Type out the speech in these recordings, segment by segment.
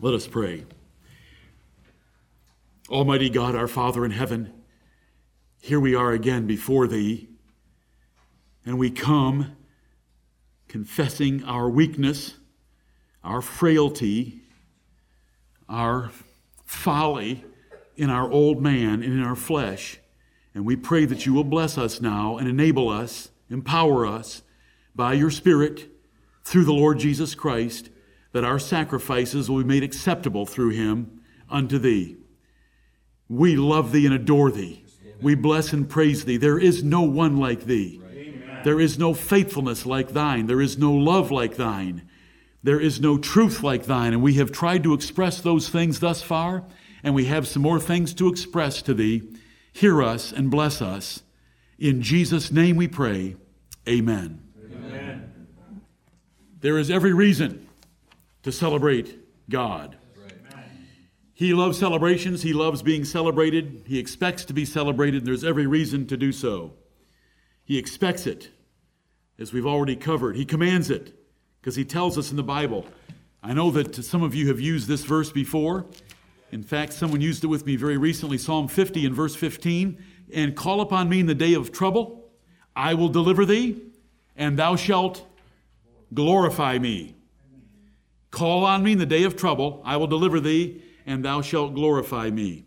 Let us pray. Almighty God, our Father in heaven, here we are again before Thee, and we come confessing our weakness, our frailty, our folly in our old man and in our flesh. And we pray that you will bless us now and enable us, empower us by your Spirit through the Lord Jesus Christ, that our sacrifices will be made acceptable through him unto thee. We love thee and adore thee. We bless and praise thee. There is no one like thee. There is no faithfulness like thine. There is no love like thine. There is no truth like thine. And we have tried to express those things thus far, and we have some more things to express to thee. Hear us and bless us. In Jesus' name we pray. Amen. Amen. There is every reason to celebrate God. He loves celebrations. He loves being celebrated. He expects to be celebrated. and There's every reason to do so. He expects it, as we've already covered. He commands it because he tells us in the Bible. I know that some of you have used this verse before. In fact, someone used it with me very recently Psalm 50 and verse 15. And call upon me in the day of trouble, I will deliver thee, and thou shalt glorify me. Call on me in the day of trouble, I will deliver thee, and thou shalt glorify me.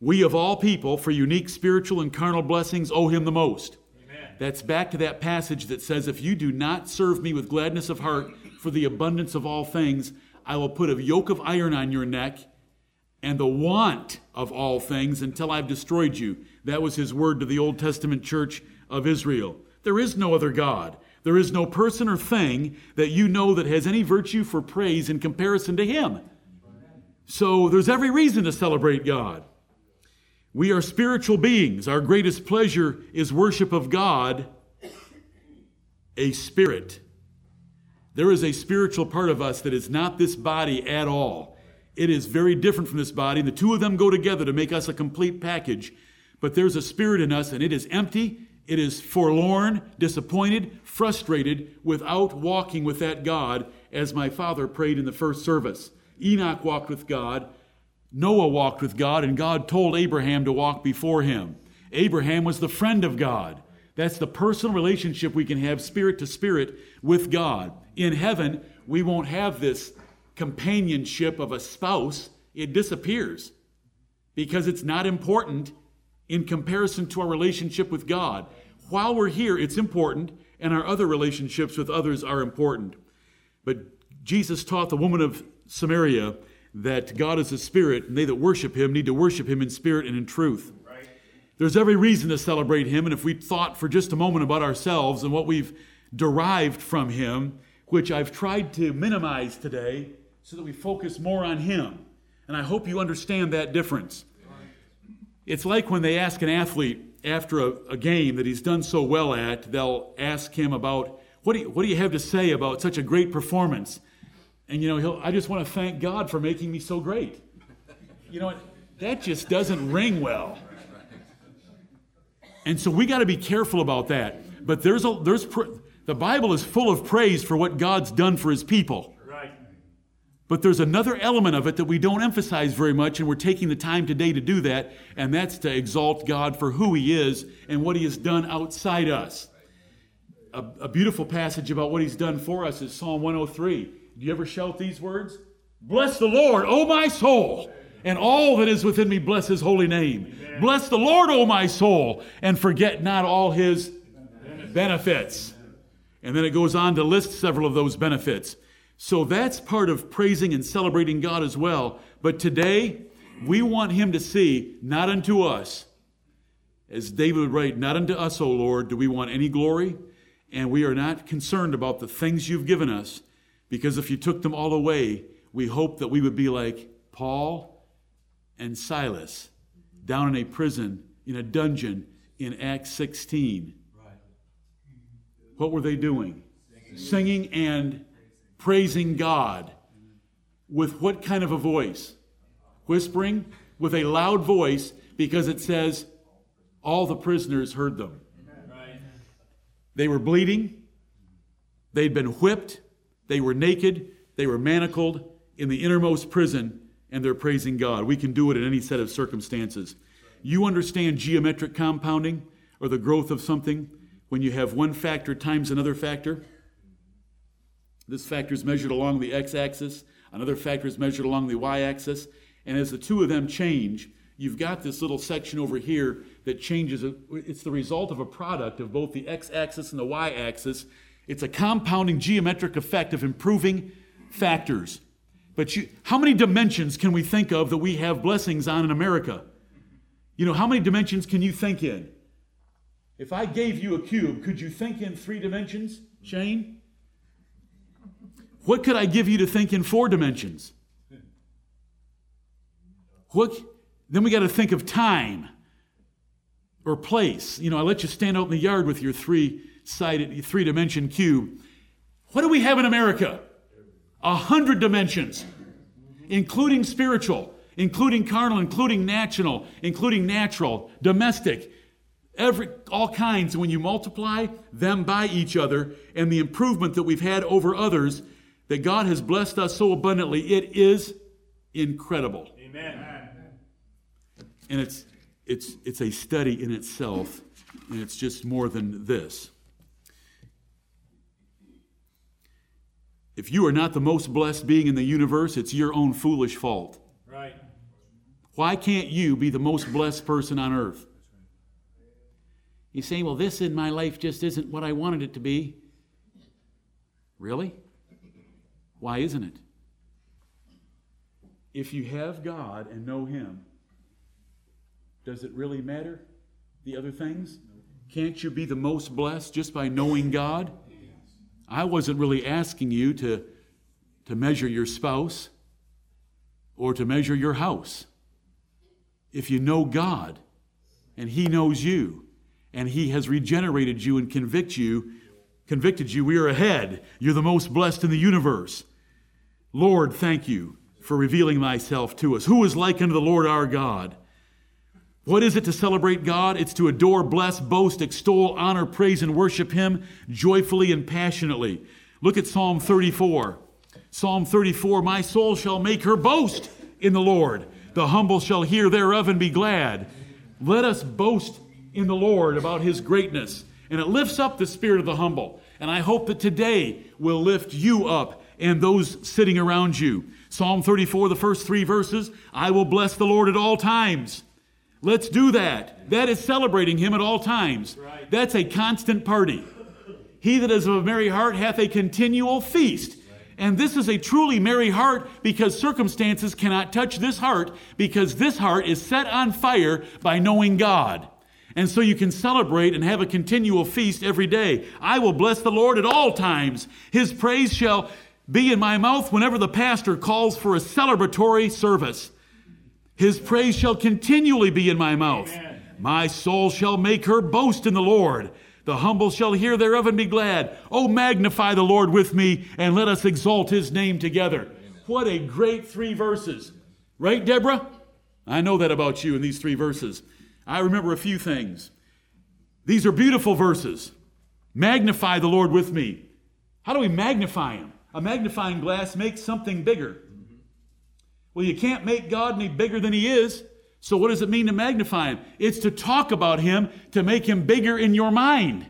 We of all people, for unique spiritual and carnal blessings, owe him the most. Amen. That's back to that passage that says, If you do not serve me with gladness of heart for the abundance of all things, I will put a yoke of iron on your neck and the want of all things until I've destroyed you. That was his word to the Old Testament church of Israel. There is no other God. There is no person or thing that you know that has any virtue for praise in comparison to him. So there's every reason to celebrate God. We are spiritual beings. Our greatest pleasure is worship of God, a spirit. There is a spiritual part of us that is not this body at all. It is very different from this body. The two of them go together to make us a complete package. But there's a spirit in us, and it is empty, it is forlorn, disappointed, frustrated, without walking with that God, as my father prayed in the first service. Enoch walked with God, Noah walked with God, and God told Abraham to walk before him. Abraham was the friend of God. That's the personal relationship we can have spirit to spirit with God. In heaven, we won't have this companionship of a spouse, it disappears because it's not important in comparison to our relationship with God. While we're here, it's important, and our other relationships with others are important. But Jesus taught the woman of Samaria that God is a spirit, and they that worship him need to worship him in spirit and in truth. Right. There's every reason to celebrate him, and if we thought for just a moment about ourselves and what we've derived from him, which I've tried to minimize today so that we focus more on him. And I hope you understand that difference. It's like when they ask an athlete after a, a, game that he's done so well at, they'll ask him about, what do, you, what do you have to say about such a great performance? And you know, he'll, I just want to thank God for making me so great. You know, that just doesn't ring well. And so we got to be careful about that. But there's a there's the Bible is full of praise for what God's done for his people. But there's another element of it that we don't emphasize very much, and we're taking the time today to do that, and that's to exalt God for who He is and what He has done outside us. A, a beautiful passage about what He's done for us is Psalm 103. Do you ever shout these words? Bless the Lord, O my soul, and all that is within me, bless his holy name. Amen. Bless the Lord, O my soul, and forget not all his benefits. benefits. And then it goes on to list several of those benefits. So that's part of praising and celebrating God as well. But today, we want him to see, not unto us, as David would write, not unto us, O Lord, do we want any glory, and we are not concerned about the things you've given us because if you took them all away, we hope that we would be like Paul and Silas down in a prison, in a dungeon in Acts 16. What were they doing? Singing and praising God. With what kind of a voice? Whispering with a loud voice because it says all the prisoners heard them. They were bleeding, they'd been whipped, they were naked, they were manacled, in the innermost prison and they're praising God. We can do it in any set of circumstances. You understand geometric compounding or the growth of something when you have one factor times another factor? This factor is measured along the x axis, another factor is measured along the y axis, and as the two of them change, you've got this little section over here that changes. It's the result of a product of both the x axis and the y axis. It's a compounding geometric effect of improving factors. But you, how many dimensions can we think of that we have blessings on in America? You know, how many dimensions can you think in? If I gave you a cube, could you think in three dimensions, Shane? What could I give you to think in four dimensions? What? Then we got to think of time or place. You know, I let you stand out in the yard with your three-sided, three-dimension cube. What do we have in America? A hundred dimensions, including spiritual, including carnal, including national, including natural, domestic, every all kinds. And when you multiply them by each other and the improvement that we've had over others, that God has blessed us so abundantly, it is incredible. Amen. And it's it's, it's a study in itself, and it's just more than this. If you are not the most blessed being in the universe, it's your own foolish fault. Right. Why can't you be the most blessed person on earth? You say, well, this in my life just isn't what I wanted it to be. Really? Why isn't it? If you have God and know Him, does it really matter, the other things? Can't you be the most blessed just by knowing God? I wasn't really asking you to, to measure your spouse or to measure your house. If you know God and He knows you and He has regenerated you and convict you, convicted you, we are ahead. You're the most blessed in the universe. Lord, thank you for revealing thyself to us. Who is like unto the Lord our God? What is it to celebrate God? It's to adore, bless, boast, extol, honor, praise, and worship Him joyfully and passionately. Look at Psalm 34. Psalm 34 My soul shall make her boast in the Lord. The humble shall hear thereof and be glad. Let us boast in the Lord about His greatness. And it lifts up the spirit of the humble. And I hope that today will lift you up and those sitting around you. Psalm 34, the first three verses I will bless the Lord at all times. Let's do that. That is celebrating him at all times. That's a constant party. He that is of a merry heart hath a continual feast. And this is a truly merry heart because circumstances cannot touch this heart because this heart is set on fire by knowing God. And so you can celebrate and have a continual feast every day. I will bless the Lord at all times. His praise shall be in my mouth whenever the pastor calls for a celebratory service. His praise shall continually be in my mouth. Amen. My soul shall make her boast in the Lord. The humble shall hear thereof and be glad. Oh, magnify the Lord with me, and let us exalt his name together. Amen. What a great three verses. Right, Deborah? I know that about you in these three verses. I remember a few things. These are beautiful verses. Magnify the Lord with me. How do we magnify him? A magnifying glass makes something bigger. Well, you can't make God any bigger than He is. So, what does it mean to magnify Him? It's to talk about Him to make Him bigger in your mind,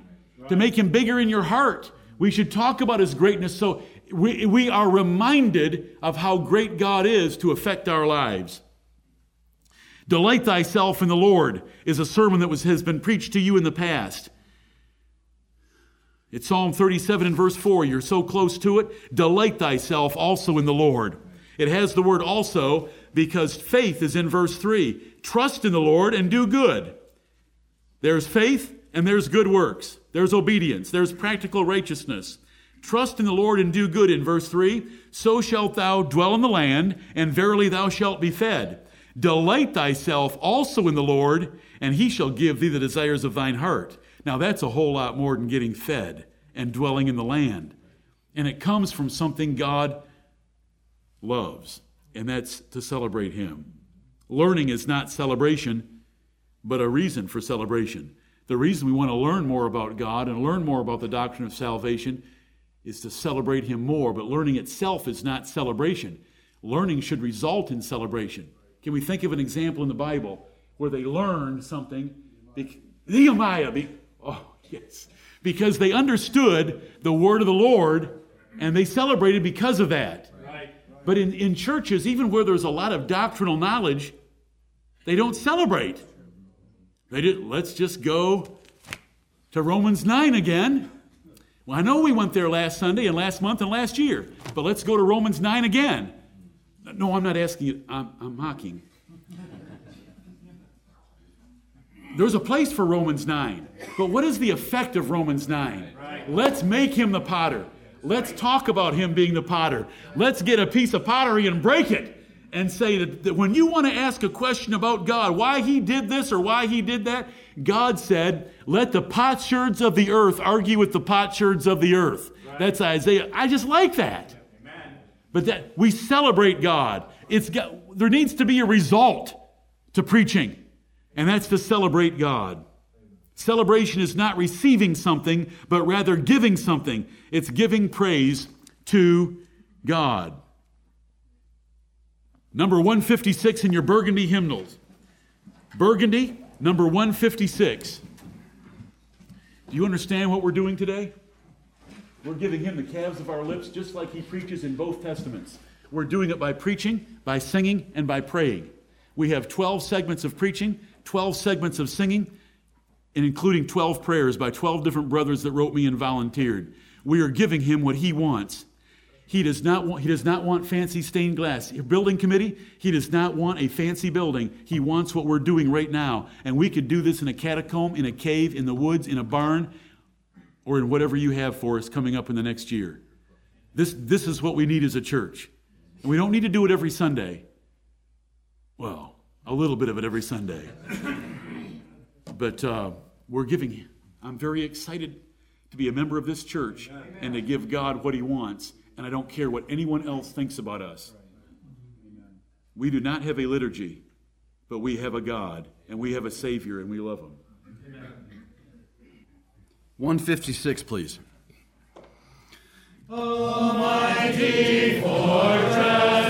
to make Him bigger in your heart. We should talk about His greatness so we, we are reminded of how great God is to affect our lives. Delight thyself in the Lord is a sermon that was, has been preached to you in the past. It's Psalm 37 and verse 4. You're so close to it. Delight thyself also in the Lord. It has the word also because faith is in verse 3. Trust in the Lord and do good. There's faith and there's good works. There's obedience. There's practical righteousness. Trust in the Lord and do good in verse 3. So shalt thou dwell in the land, and verily thou shalt be fed. Delight thyself also in the Lord, and he shall give thee the desires of thine heart. Now that's a whole lot more than getting fed and dwelling in the land. And it comes from something God loves, and that's to celebrate Him. Learning is not celebration, but a reason for celebration. The reason we want to learn more about God and learn more about the doctrine of salvation is to celebrate Him more, but learning itself is not celebration. Learning should result in celebration. Can we think of an example in the Bible where they learned something? Nehemiah, oh, yes. Because they understood the word of the Lord and they celebrated because of that. But in, in churches, even where there's a lot of doctrinal knowledge, they don't celebrate. They did, let's just go to Romans 9 again. Well, I know we went there last Sunday and last month and last year, but let's go to Romans 9 again. No, I'm not asking you, I'm, I'm mocking. There's a place for Romans 9, but what is the effect of Romans 9? Right. Let's make him the potter. Let's talk about him being the potter. Let's get a piece of pottery and break it and say that, that when you want to ask a question about God, why he did this or why he did that, God said, let the potsherds of the earth argue with the potsherds of the earth. Right. That's Isaiah. I just like that. Amen. But that we celebrate God. It's there needs to be a result to preaching, and that's to celebrate God. Celebration is not receiving something, but rather giving something. It's giving praise to God. Number 156 in your Burgundy hymnals. Burgundy, number 156. Do you understand what we're doing today? We're giving him the calves of our lips just like he preaches in both testaments. We're doing it by preaching, by singing, and by praying. We have 12 segments of preaching, 12 segments of singing, and including 12 prayers by 12 different brothers that wrote me and volunteered. We are giving him what he wants. He does not want, he does not want fancy stained glass. Building committee, he does not want a fancy building. He wants what we're doing right now. And we could do this in a catacomb, in a cave, in the woods, in a barn, or in whatever you have for us coming up in the next year. This, this is what we need as a church. And we don't need to do it every Sunday. Well, a little bit of it every Sunday. but uh, we're giving, I'm very excited to be a member of this church and to give God what He wants and I don't care what anyone else thinks about us. We do not have a liturgy, but we have a God, and we have a Savior, and we love Him. 156, please. A mighty fortress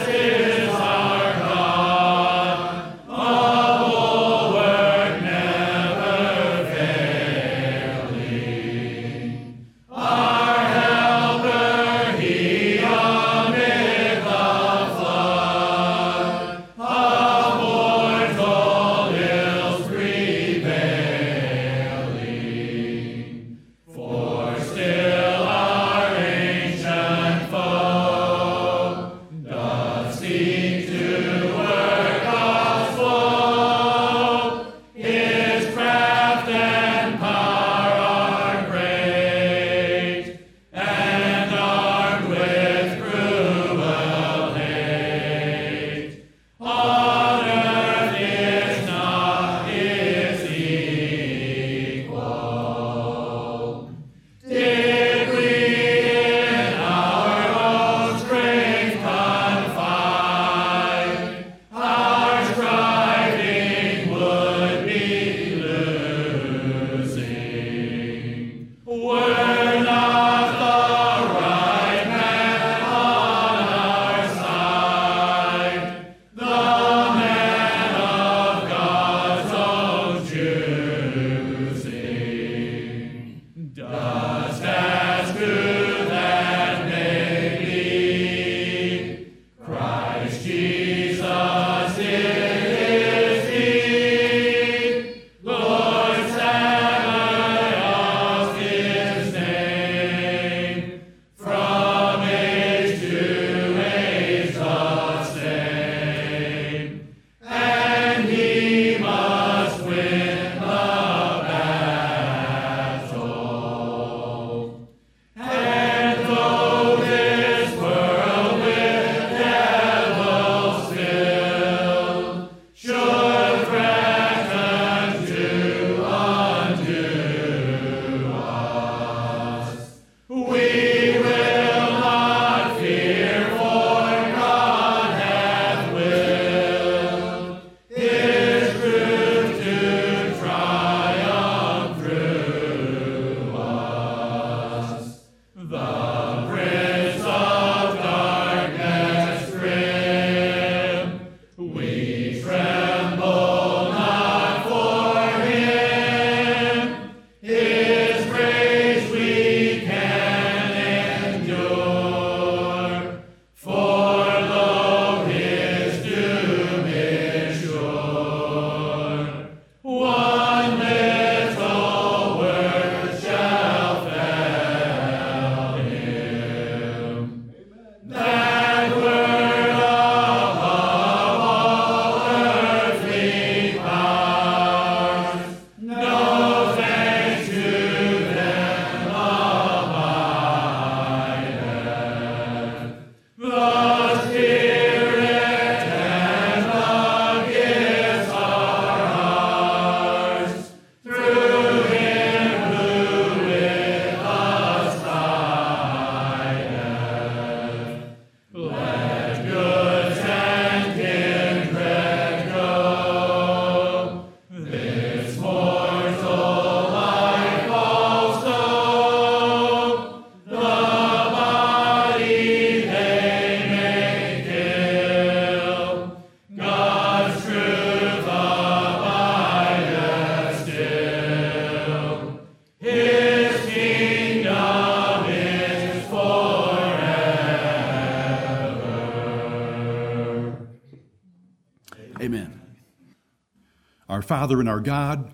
Father and our God,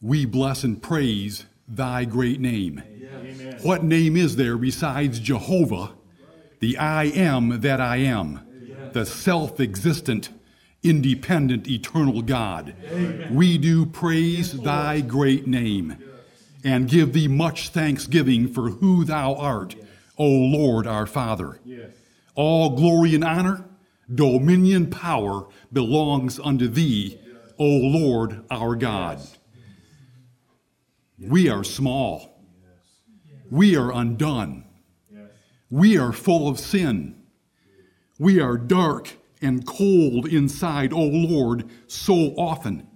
we bless and praise thy great name. What name is there besides Jehovah, the I am that I am, the self existent, independent, eternal God? We do praise thy great name and give thee much thanksgiving for who thou art, O Lord our Father. All glory and honor, dominion, power belongs unto thee, O Lord our God. We are small. We are undone. We are full of sin. We are dark and cold inside, O Lord, so often.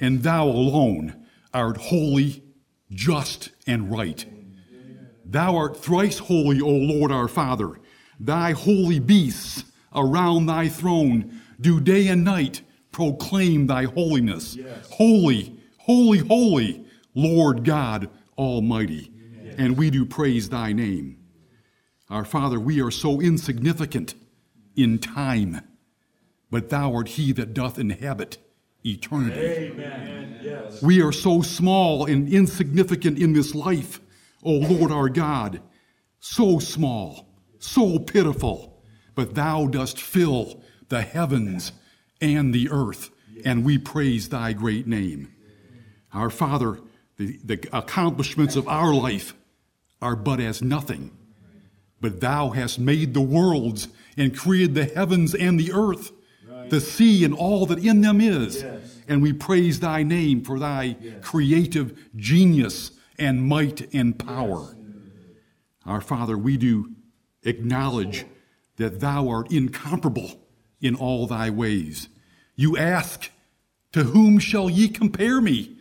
And thou alone art holy, just, and right. Thou art thrice holy, O Lord our Father. Thy holy beasts around thy throne do day and night proclaim thy holiness. Holy, holy, holy, Lord God Almighty. And we do praise thy name. Our Father, we are so insignificant in time, but thou art he that doth inhabit eternity. We are so small and insignificant in this life, O Lord our God, so small, so pitiful, but thou dost fill the heavens and the earth, and we praise thy great name. Our Father, the, the accomplishments of our life are but as nothing, but thou hast made the worlds and created the heavens and the earth, the sea and all that in them is. And we praise thy name for thy creative genius and might and power. Our Father, we do acknowledge that thou art incomparable in all thy ways. You ask, To whom shall ye compare me?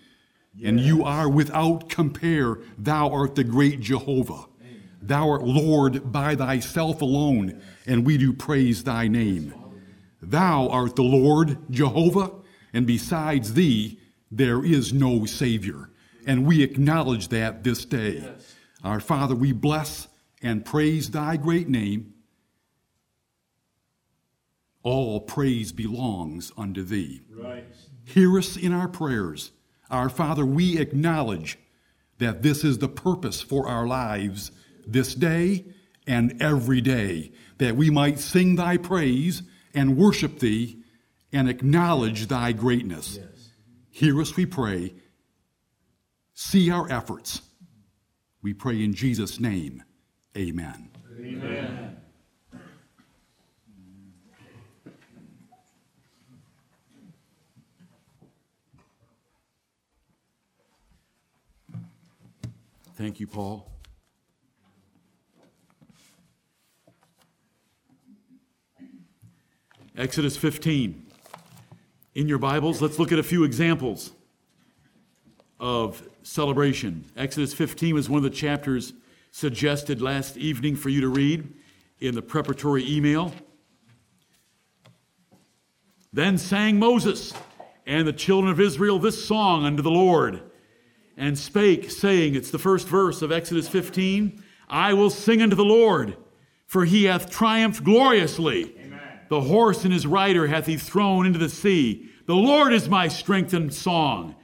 And you are without compare. Thou art the great Jehovah. Thou art Lord by thyself alone, and we do praise thy name. Thou art the Lord Jehovah, and besides thee there is no Savior. And we acknowledge that this day. Our Father, we bless and praise thy great name. All praise belongs unto thee. Right. Hear us in our prayers. Our Father, we acknowledge that this is the purpose for our lives this day and every day, that we might sing thy praise and worship thee and acknowledge thy greatness. Hear us, we pray. See our efforts. We pray in Jesus' name. Amen. Amen. Thank you, Paul. Exodus 15. In your Bibles, let's look at a few examples of celebration. Exodus 15 was one of the chapters suggested last evening for you to read in the preparatory email. Then sang Moses and the children of Israel this song unto the Lord, and spake, saying, It's the first verse of Exodus 15 I will sing unto the Lord, for he hath triumphed gloriously. The horse and his rider hath he thrown into the sea. The Lord is my strength and song,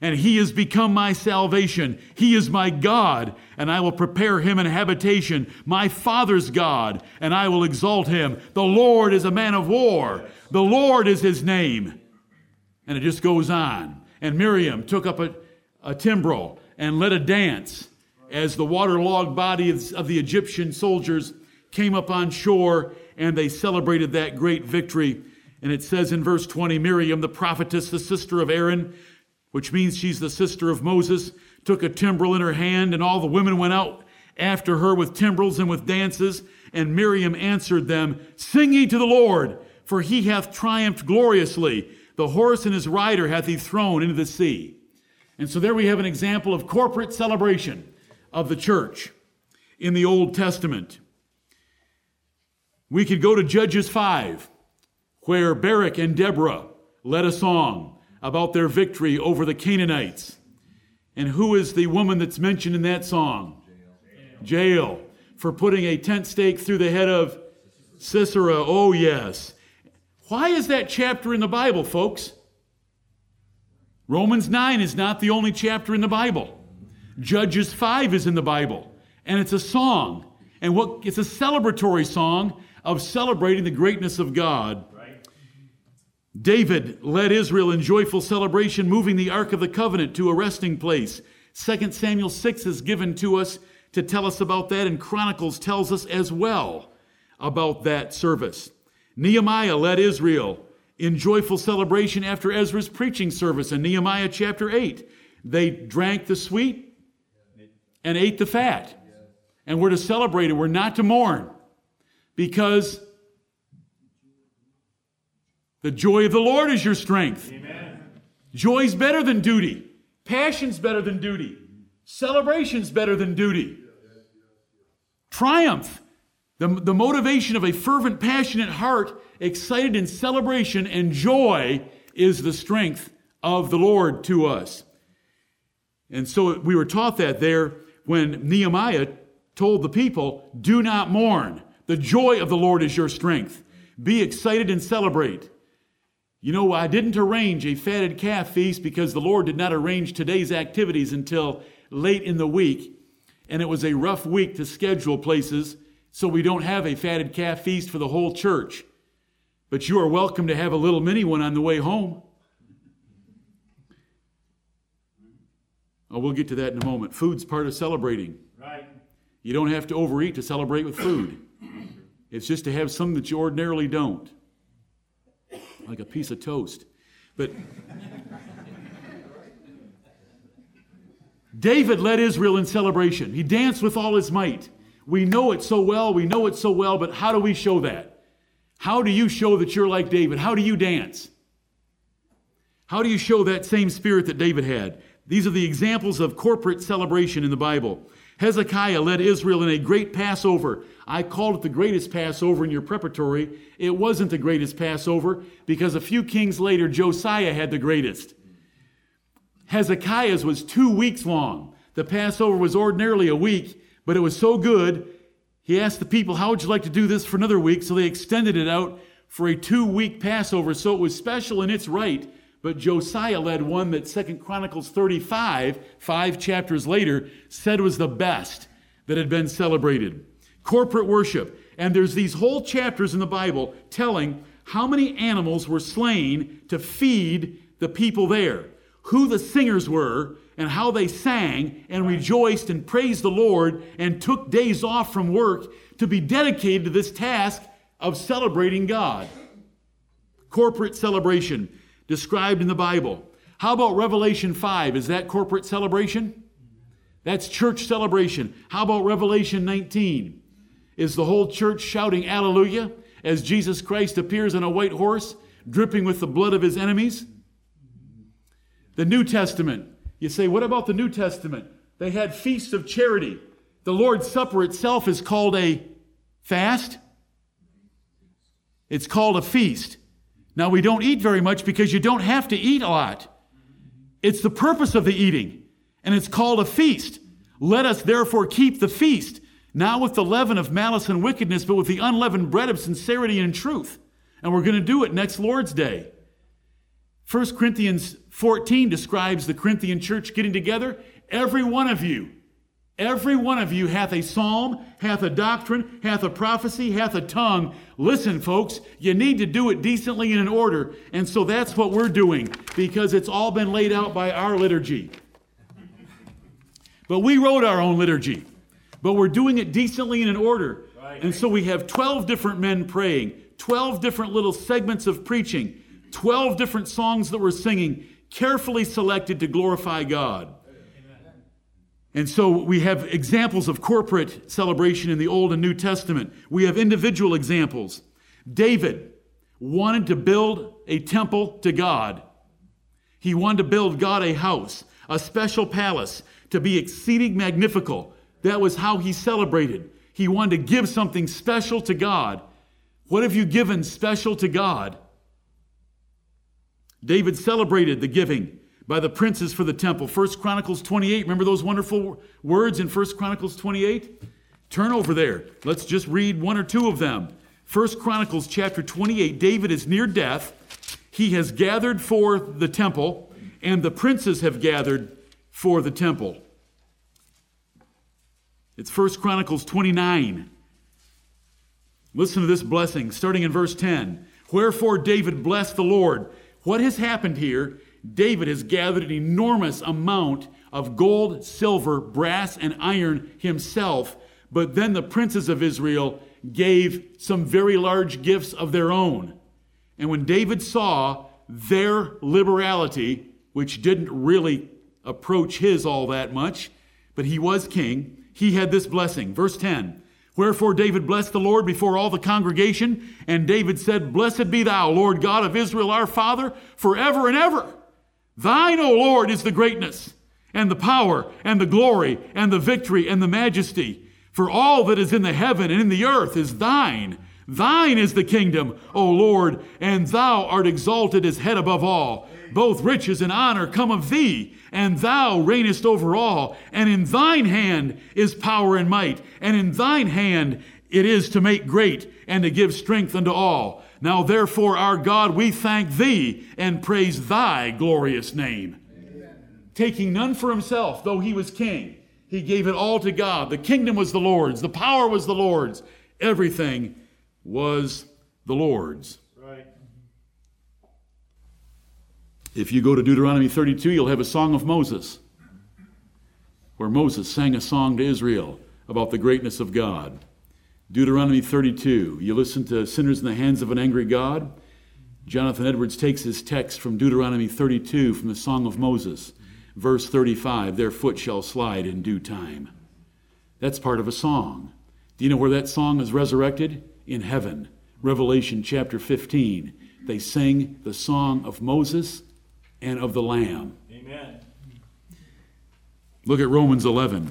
and he is become my salvation. He is my God, and I will prepare him an habitation, my father's God, and I will exalt him. The Lord is a man of war. The Lord is his name. And it just goes on. And Miriam took up a, a timbrel and led a dance as the waterlogged body of, of the Egyptian soldiers came up on shore and they celebrated that great victory. And it says in verse 20 Miriam, the prophetess, the sister of Aaron, which means she's the sister of Moses, took a timbrel in her hand, and all the women went out after her with timbrels and with dances. And Miriam answered them, Sing ye to the Lord, for he hath triumphed gloriously. The horse and his rider hath he thrown into the sea. And so there we have an example of corporate celebration of the church in the Old Testament. We could go to Judges 5, where Barak and Deborah led a song about their victory over the Canaanites. And who is the woman that's mentioned in that song? Jael. For putting a tent stake through the head of Sisera. Oh, yes. Why is that chapter in the Bible, folks? Romans 9 is not the only chapter in the Bible. Judges 5 is in the Bible, and it's a song. And what it's a celebratory song of celebrating the greatness of God. David led Israel in joyful celebration, moving the Ark of the Covenant to a resting place. 2 Samuel 6 is given to us to tell us about that, and Chronicles tells us as well about that service. Nehemiah led Israel in joyful celebration after Ezra's preaching service in Nehemiah chapter 8. They drank the sweet and ate the fat. And we're to celebrate it. We're not to mourn because the joy of the Lord is your strength. Amen. Joy's better than duty. Passion's better than duty. Celebration's better than duty. Triumph, the, the motivation of a fervent, passionate heart, excited in celebration and joy, is the strength of the Lord to us. And so we were taught that there when Nehemiah told the people, Do not mourn. The joy of the Lord is your strength. Be excited and celebrate. You know, I didn't arrange a fatted calf feast because the Lord did not arrange today's activities until late in the week. And it was a rough week to schedule places, so we don't have a fatted calf feast for the whole church. But you are welcome to have a little mini one on the way home. Oh, we'll get to that in a moment. Food's part of celebrating. Right. You don't have to overeat to celebrate with food. It's just to have something that you ordinarily don't like a piece of toast. But David led Israel in celebration. He danced with all his might. We know it so well, we know it so well, but how do we show that? How do you show that you're like David? How do you dance? How do you show that same spirit that David had? These are the examples of corporate celebration in the Bible. Hezekiah led Israel in a great Passover. I called it the greatest Passover in your preparatory. It wasn't the greatest Passover because a few kings later, Josiah had the greatest. Hezekiah's was two weeks long. The Passover was ordinarily a week, but it was so good, he asked the people, How would you like to do this for another week? So they extended it out for a two week Passover. So it was special in its right but Josiah led one that Second Chronicles 35, five chapters later, said was the best that had been celebrated. Corporate worship. And there's these whole chapters in the Bible telling how many animals were slain to feed the people there, who the singers were, and how they sang and rejoiced and praised the Lord and took days off from work to be dedicated to this task of celebrating God. Corporate celebration described in the Bible. How about Revelation 5? Is that corporate celebration? That's church celebration. How about Revelation 19? Is the whole church shouting Alleluia as Jesus Christ appears on a white horse, dripping with the blood of his enemies? The New Testament. You say, what about the New Testament? They had feasts of charity. The Lord's Supper itself is called a fast. It's called a feast. Now, we don't eat very much because you don't have to eat a lot. It's the purpose of the eating, and it's called a feast. Let us therefore keep the feast, not with the leaven of malice and wickedness, but with the unleavened bread of sincerity and truth. And we're going to do it next Lord's Day. 1 Corinthians 14 describes the Corinthian church getting together. Every one of you Every one of you hath a psalm, hath a doctrine, hath a prophecy, hath a tongue. Listen, folks, you need to do it decently and in order. And so that's what we're doing because it's all been laid out by our liturgy. But we wrote our own liturgy. But we're doing it decently and in order. And so we have 12 different men praying, 12 different little segments of preaching, 12 different songs that we're singing, carefully selected to glorify God. And so we have examples of corporate celebration in the Old and New Testament. We have individual examples. David wanted to build a temple to God. He wanted to build God a house, a special palace, to be exceeding magnificent. That was how he celebrated. He wanted to give something special to God. What have you given special to God? David celebrated the giving by the princes for the temple. 1 Chronicles 28. Remember those wonderful words in 1 Chronicles 28? Turn over there. Let's just read one or two of them. 1 Chronicles chapter 28. David is near death. He has gathered for the temple, and the princes have gathered for the temple. It's 1 Chronicles 29. Listen to this blessing, starting in verse 10. Wherefore David blessed the Lord. What has happened here David has gathered an enormous amount of gold, silver, brass, and iron himself, but then the princes of Israel gave some very large gifts of their own. And when David saw their liberality, which didn't really approach his all that much, but he was king, he had this blessing. Verse 10 Wherefore David blessed the Lord before all the congregation, and David said, Blessed be thou, Lord God of Israel, our Father, forever and ever. Thine, O Lord, is the greatness, and the power, and the glory, and the victory, and the majesty. For all that is in the heaven and in the earth is thine. Thine is the kingdom, O Lord, and thou art exalted as head above all. Both riches and honor come of thee, and thou reignest over all. And in thine hand is power and might, and in thine hand it is to make great and to give strength unto all. Now, therefore, our God, we thank thee and praise thy glorious name. Amen. Taking none for himself, though he was king, he gave it all to God. The kingdom was the Lord's, the power was the Lord's, everything was the Lord's. Right. If you go to Deuteronomy 32, you'll have a song of Moses, where Moses sang a song to Israel about the greatness of God. Deuteronomy 32. You listen to Sinners in the Hands of an Angry God. Jonathan Edwards takes his text from Deuteronomy 32 from the Song of Moses, verse 35 Their foot shall slide in due time. That's part of a song. Do you know where that song is resurrected? In heaven. Revelation chapter 15. They sing the song of Moses and of the Lamb. Amen. Look at Romans 11.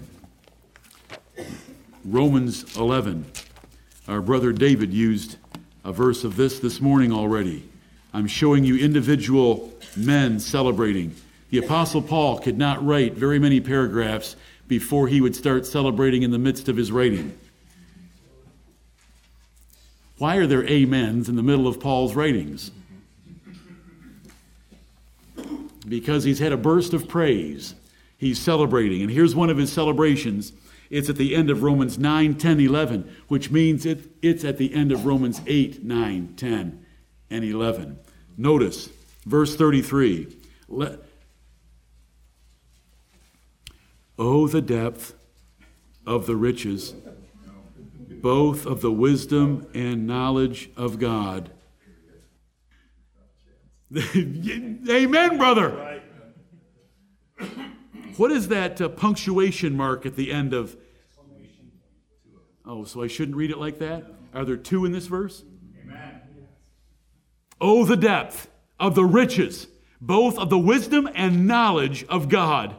Romans 11. Our brother David used a verse of this this morning already. I'm showing you individual men celebrating. The Apostle Paul could not write very many paragraphs before he would start celebrating in the midst of his writing. Why are there amens in the middle of Paul's writings? Because he's had a burst of praise. He's celebrating. And here's one of his celebrations it's at the end of Romans 9, 10, 11, which means it, it's at the end of Romans 8, 9, 10, and 11. Notice verse 33. Let, oh, the depth of the riches, both of the wisdom and knowledge of God. Amen, brother. What is that uh, punctuation mark at the end of? Oh, so I shouldn't read it like that? Are there two in this verse? Amen. Oh, the depth of the riches, both of the wisdom and knowledge of God.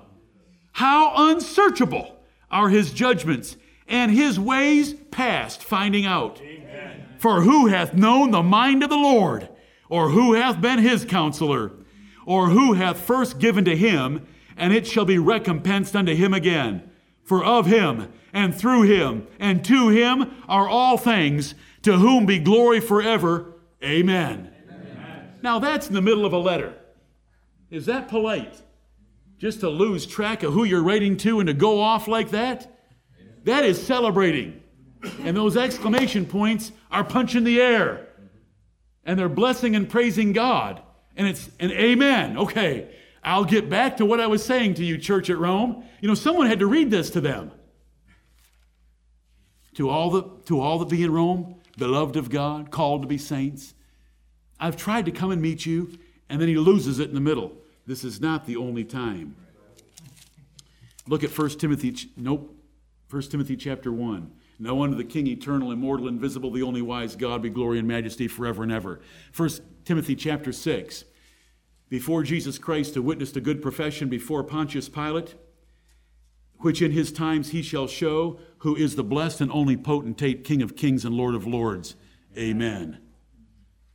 How unsearchable are his judgments and his ways past finding out. Amen. For who hath known the mind of the Lord, or who hath been his counselor, or who hath first given to him, and it shall be recompensed unto him again. For of him, and through him, and to him are all things, to whom be glory forever. Amen. Amen. Now that's in the middle of a letter. Is that polite? Just to lose track of who you're writing to and to go off like that? That is celebrating. And those exclamation points are punching the air. And they're blessing and praising God. And it's an amen. Okay. I'll get back to what I was saying to you, church at Rome. You know, someone had to read this to them. to all the to all that be in Rome, beloved of God, called to be saints. I've tried to come and meet you, and then he loses it in the middle. This is not the only time. Look at 1 Timothy, nope, 1 Timothy chapter 1. Now unto the King, eternal, immortal, invisible, the only wise God, be glory and majesty forever and ever. 1 Timothy chapter 6. Before Jesus Christ to witness a good profession before Pontius Pilate, which in his times he shall show, who is the blessed and only potentate, King of kings and Lord of lords. Amen.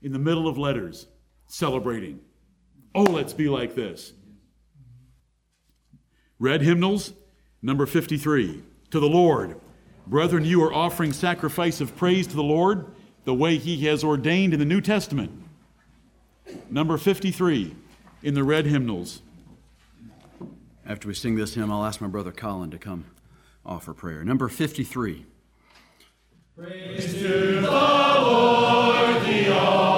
In the middle of letters, celebrating. Oh, let's be like this. Red hymnals, number 53. To the Lord. Brethren, you are offering sacrifice of praise to the Lord the way he has ordained in the New Testament. Number 53 in the red hymnals. After we sing this hymn, I'll ask my brother Colin to come offer prayer. Number 53. Praise to the Lord, the Almighty,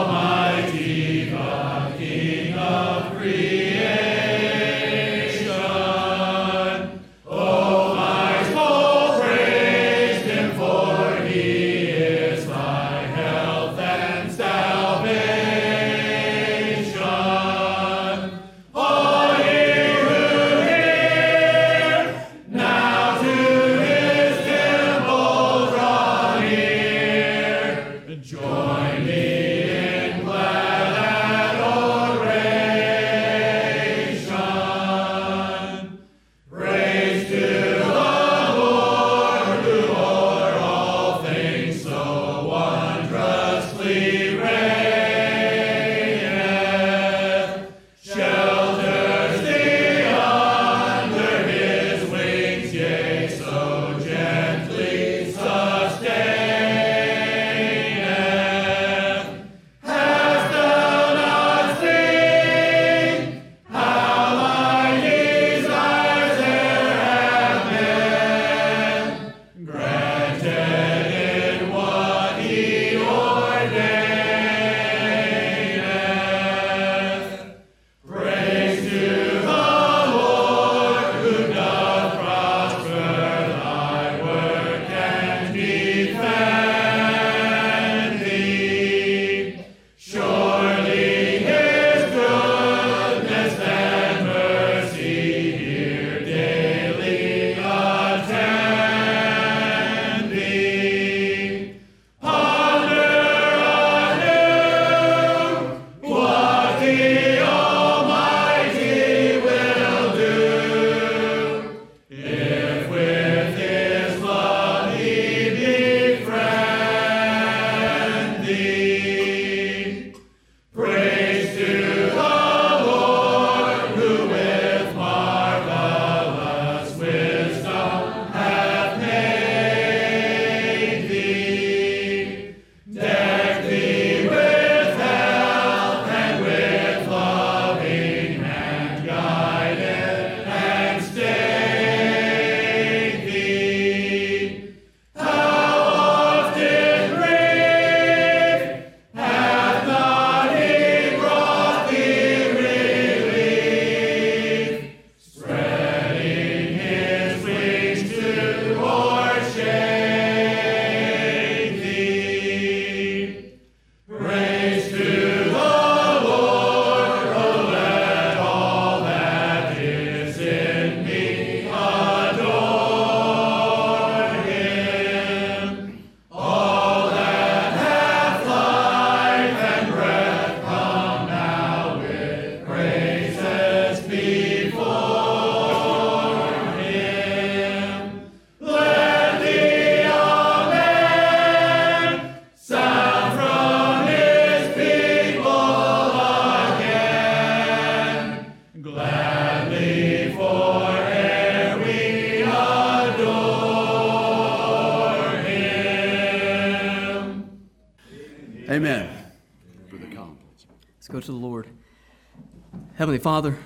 Heavenly Father,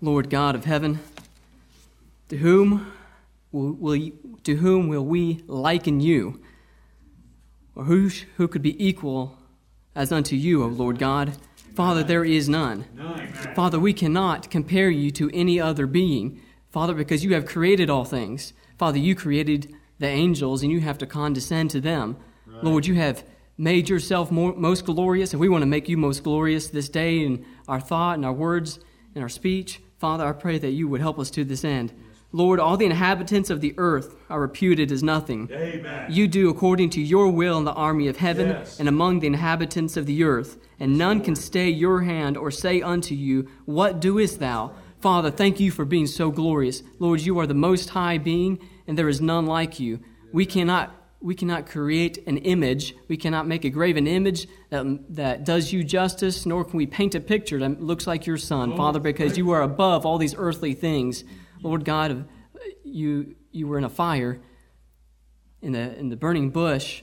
Lord God of heaven, to whom will, will you, to whom will we liken you? Or who, who could be equal as unto you, O Lord God? Father, there is none. Father, we cannot compare you to any other being. Father, because you have created all things. Father, you created the angels and you have to condescend to them. Right. Lord, you have made yourself more, most glorious, and we want to make you most glorious this day in our thought and our words and our speech. Father, I pray that you would help us to this end. Lord, all the inhabitants of the earth are reputed as nothing. Amen. You do according to your will in the army of heaven yes. and among the inhabitants of the earth, and none can stay your hand or say unto you, What doest thou? Father, thank you for being so glorious. Lord, you are the most high being, and there is none like you. We cannot we cannot create an image. We cannot make a graven image that, that does you justice, nor can we paint a picture that looks like your son, oh, Father, because you are above all these earthly things. Lord God, uh, you, you were in a fire in the, in the burning bush,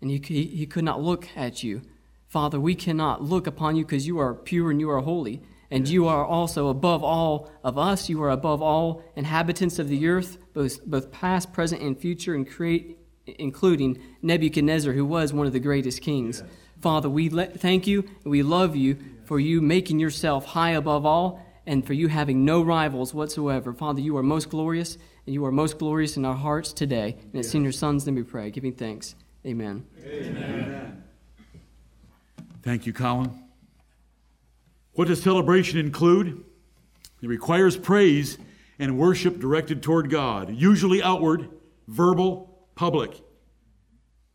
and he, he, he could not look at you. Father, we cannot look upon you because you are pure and you are holy. And you are also above all of us. You are above all inhabitants of the earth, both, both past, present, and future, and create, including Nebuchadnezzar, who was one of the greatest kings. Yes. Father, we let, thank you and we love you for you making yourself high above all and for you having no rivals whatsoever. Father, you are most glorious, and you are most glorious in our hearts today. And it's in your Son's name we pray, giving thanks. Amen. Amen. Thank you, Colin. What does celebration include? It requires praise and worship directed toward God, usually outward, verbal, public.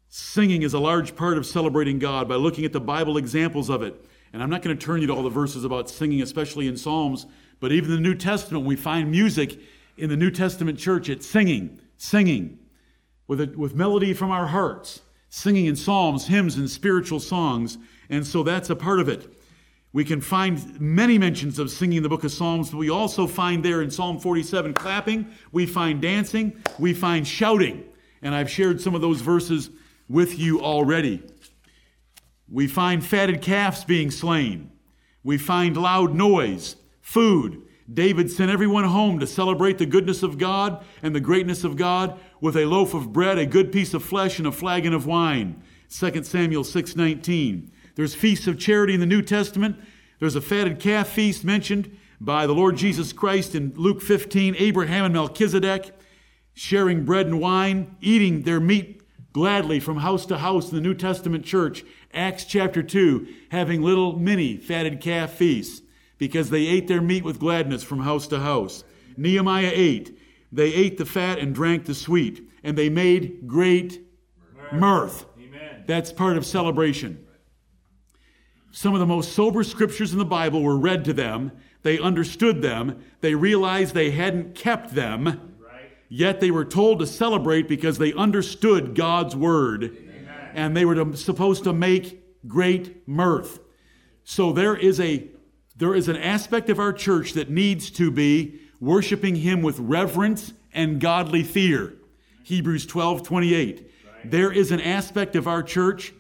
Singing is a large part of celebrating God by looking at the Bible examples of it. And I'm not going to turn you to all the verses about singing, especially in Psalms, but even in the New Testament, we find music in the New Testament church. It's singing, singing with, a, with melody from our hearts, singing in psalms, hymns, and spiritual songs. And so that's a part of it. We can find many mentions of singing in the book of Psalms, but we also find there in Psalm 47 clapping, we find dancing, we find shouting. And I've shared some of those verses with you already. We find fatted calves being slain. We find loud noise, food. David sent everyone home to celebrate the goodness of God and the greatness of God with a loaf of bread, a good piece of flesh, and a flagon of wine. 2 Samuel 6:19. There's feasts of charity in the New Testament. There's a fatted calf feast mentioned by the Lord Jesus Christ in Luke 15, Abraham and Melchizedek sharing bread and wine, eating their meat gladly from house to house in the New Testament church. Acts chapter 2, having little mini fatted calf feasts because they ate their meat with gladness from house to house. Nehemiah 8, they ate the fat and drank the sweet, and they made great mirth. Amen. That's part of celebration. Some of the most sober scriptures in the Bible were read to them. They understood them. They realized they hadn't kept them Yet they were told to celebrate because they understood God's word Amen. and they were to, supposed to make great mirth. So there is a there is an aspect of our church that needs to be worshiping him with reverence and godly fear. Hebrews 12, 28. Right. There is an aspect of our church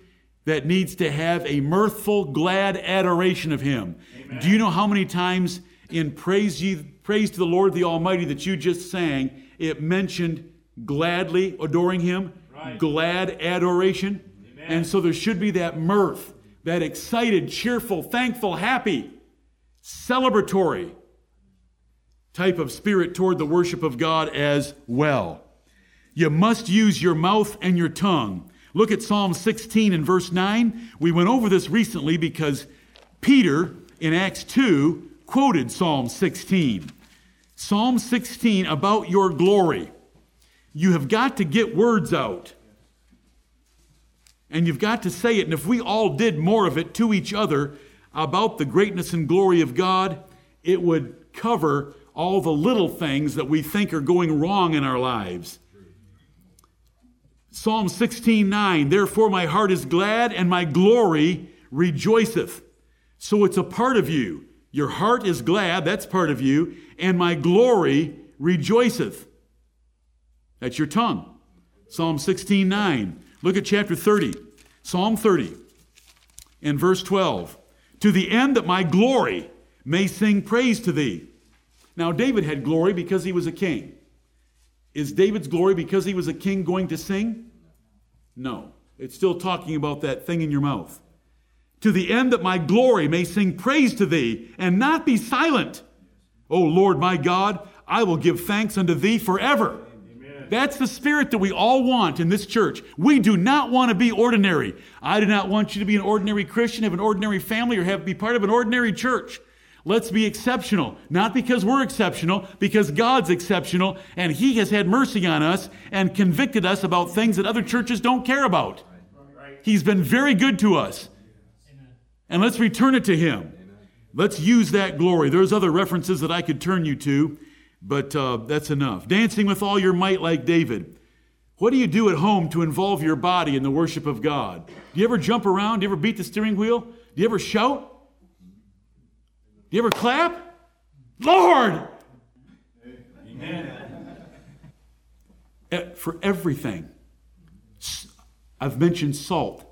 that needs to have a mirthful, glad adoration of him. Amen. Do you know how many times in praise, ye, praise to the Lord the Almighty that you just sang, it mentioned gladly adoring Him, right. glad adoration. Amen. And so there should be that mirth, that excited, cheerful, thankful, happy, celebratory type of spirit toward the worship of God as well. You must use your mouth and your tongue. Look at Psalm 16 and verse 9. We went over this recently because Peter in Acts 2 quoted Psalm 16. Psalm 16 about your glory. You have got to get words out. And you've got to say it. And if we all did more of it to each other about the greatness and glory of God, it would cover all the little things that we think are going wrong in our lives. Psalm 16 9, therefore my heart is glad and my glory rejoiceth. So it's a part of you. Your heart is glad, that's part of you, and my glory rejoiceth. That's your tongue. Psalm 16 9. Look at chapter 30, Psalm 30, and verse 12. To the end that my glory may sing praise to thee. Now, David had glory because he was a king. Is David's glory because he was a king going to sing? No. It's still talking about that thing in your mouth. To the end that my glory may sing praise to thee and not be silent. O Lord my God, I will give thanks unto thee forever. Amen. That's the spirit that we all want in this church. We do not want to be ordinary. I do not want you to be an ordinary Christian, have an ordinary family, or have be part of an ordinary church. Let's be exceptional. Not because we're exceptional, because God's exceptional, and He has had mercy on us and convicted us about things that other churches don't care about. He's been very good to us. And let's return it to Him. Let's use that glory. There's other references that I could turn you to, but uh, that's enough. Dancing with all your might, like David. What do you do at home to involve your body in the worship of God? Do you ever jump around? Do you ever beat the steering wheel? Do you ever shout? Do you ever clap? Lord! Amen. For everything. I've mentioned salt.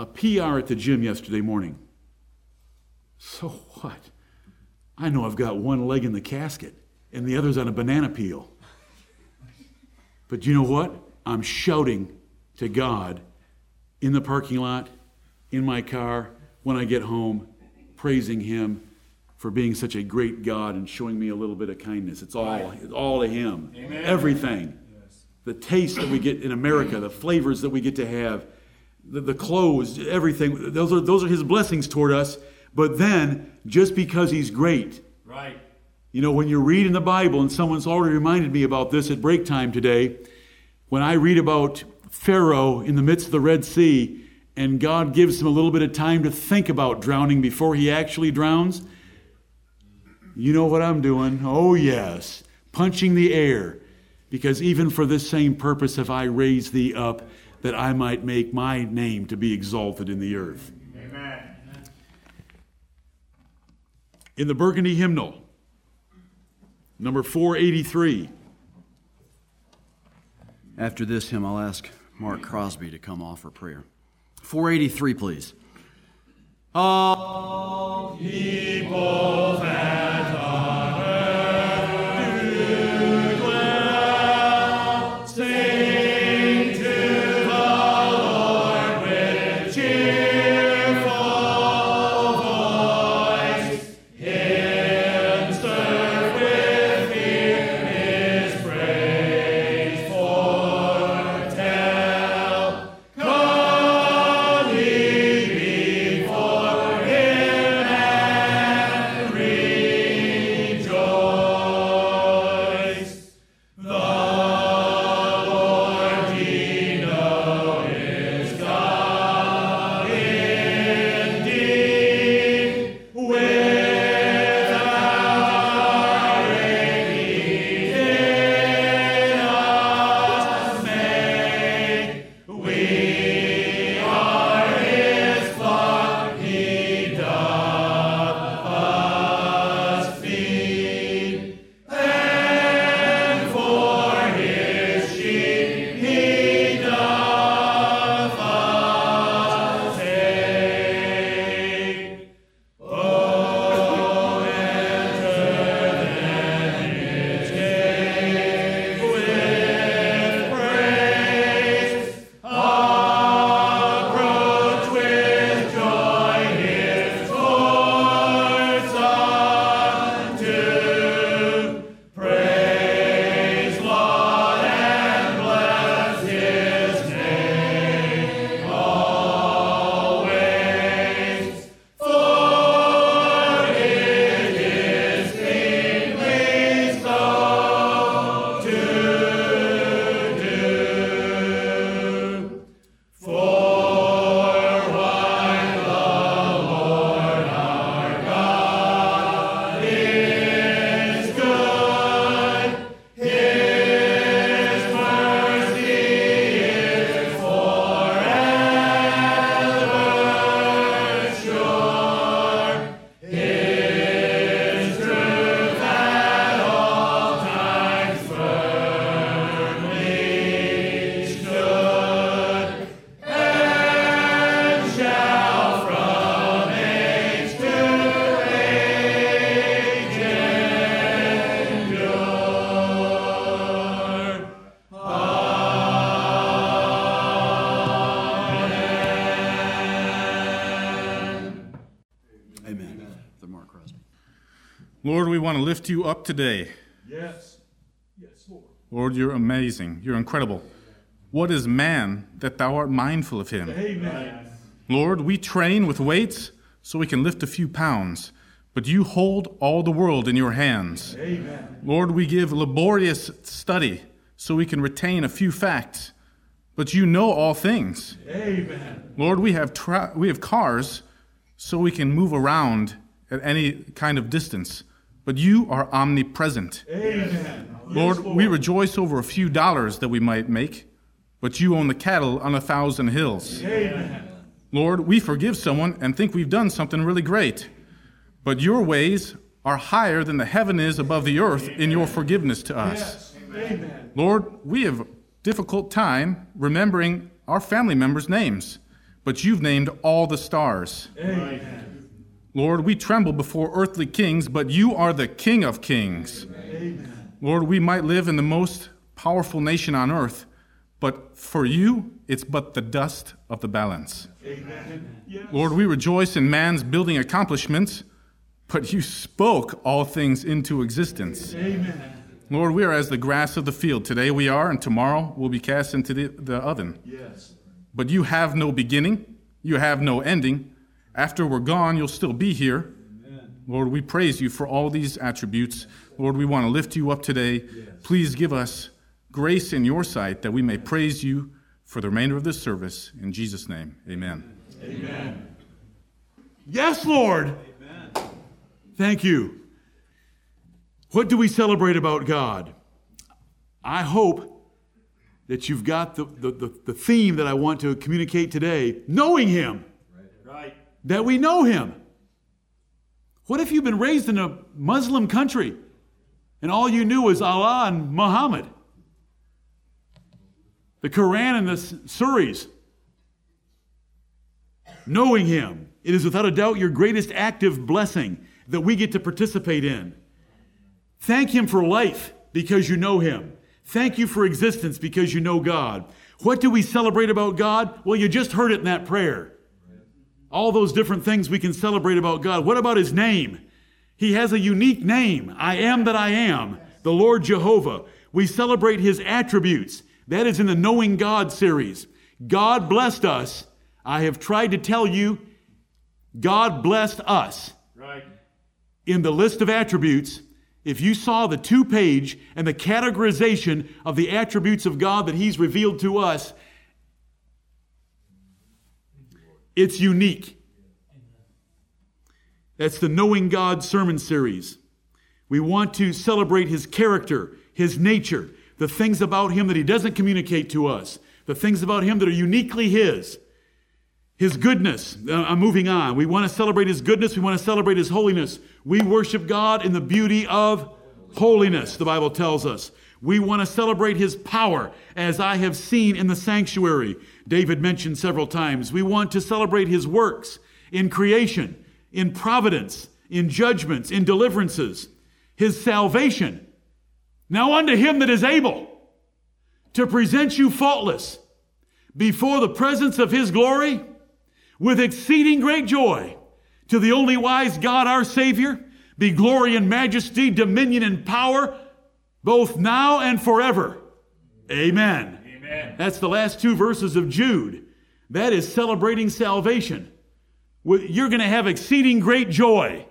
A PR at the gym yesterday morning. So what? I know I've got one leg in the casket and the other's on a banana peel. But you know what? I'm shouting to God in the parking lot, in my car, when I get home, praising Him for being such a great God and showing me a little bit of kindness. It's all, it's all to Him. Amen. Everything. Yes. The taste that we get in America, the flavors that we get to have, the, the clothes, everything. Those are, those are His blessings toward us. But then, just because He's great. Right. You know, when you read in the Bible, and someone's already reminded me about this at break time today, when I read about Pharaoh in the midst of the Red Sea, and God gives him a little bit of time to think about drowning before he actually drowns. You know what I'm doing? Oh, yes. Punching the air. Because even for this same purpose have I raised thee up, that I might make my name to be exalted in the earth. Amen. In the Burgundy hymnal, number 483. After this hymn, I'll ask Mark Crosby to come offer prayer. 483, please. All people that Mark Crosby. Lord, we want to lift you up today. Yes. Yes, Lord. Lord, you're amazing. You're incredible. What is man that thou art mindful of him? Amen. Lord, we train with weights so we can lift a few pounds, but you hold all the world in your hands. Amen. Lord, we give laborious study so we can retain a few facts, but you know all things. Amen. Lord, we have, tra- we have cars so we can move around at any kind of distance, but you are omnipresent. Amen. Lord, we rejoice over a few dollars that we might make, but you own the cattle on a thousand hills. Amen. Lord, we forgive someone and think we've done something really great, but your ways are higher than the heaven is above the earth in your forgiveness to us. Amen. Lord, we have a difficult time remembering our family members' names, but you've named all the stars. Amen. Lord, we tremble before earthly kings, but you are the King of kings. Amen. Lord, we might live in the most powerful nation on earth, but for you, it's but the dust of the balance. Amen. Lord, we rejoice in man's building accomplishments, but you spoke all things into existence. Amen. Lord, we are as the grass of the field. Today we are, and tomorrow we'll be cast into the, the oven. Yes. But you have no beginning, you have no ending. After we're gone, you'll still be here. Lord, we praise you for all these attributes. Lord, we want to lift you up today. Please give us grace in your sight that we may praise you for the remainder of this service. In Jesus' name, amen. Amen. Yes, Lord. Amen. Thank you. What do we celebrate about God? I hope that you've got the, the, the, the theme that I want to communicate today knowing Him. That we know Him. What if you've been raised in a Muslim country and all you knew was Allah and Muhammad? The Quran and the Surahs. Knowing Him. It is without a doubt your greatest active blessing that we get to participate in. Thank Him for life because you know Him. Thank you for existence because you know God. What do we celebrate about God? Well, you just heard it in that prayer. All those different things we can celebrate about God. What about His name? He has a unique name. I am that I am, the Lord Jehovah. We celebrate His attributes. That is in the Knowing God series. God blessed us. I have tried to tell you, God blessed us Right. in the list of attributes, if you saw the two page and the categorization of the attributes of God that He's revealed to us, it's unique. That's the Knowing God sermon series. We want to celebrate His character, His nature, the things about Him that He doesn't communicate to us, the things about Him that are uniquely His. His goodness. I'm moving on. We want to celebrate His goodness. We want to celebrate His holiness. We worship God in the beauty of holiness, the Bible tells us. We want to celebrate His power, as I have seen in the sanctuary, David mentioned several times. We want to celebrate His works in creation, in providence, in judgments, in deliverances, His salvation. Now unto Him that is able to present you faultless before the presence of His glory with exceeding great joy. To the only wise God, our Savior, be glory and majesty, dominion and power, both now and forever. Amen. Amen. That's the last two verses of Jude. That is celebrating salvation. You're going to have exceeding great joy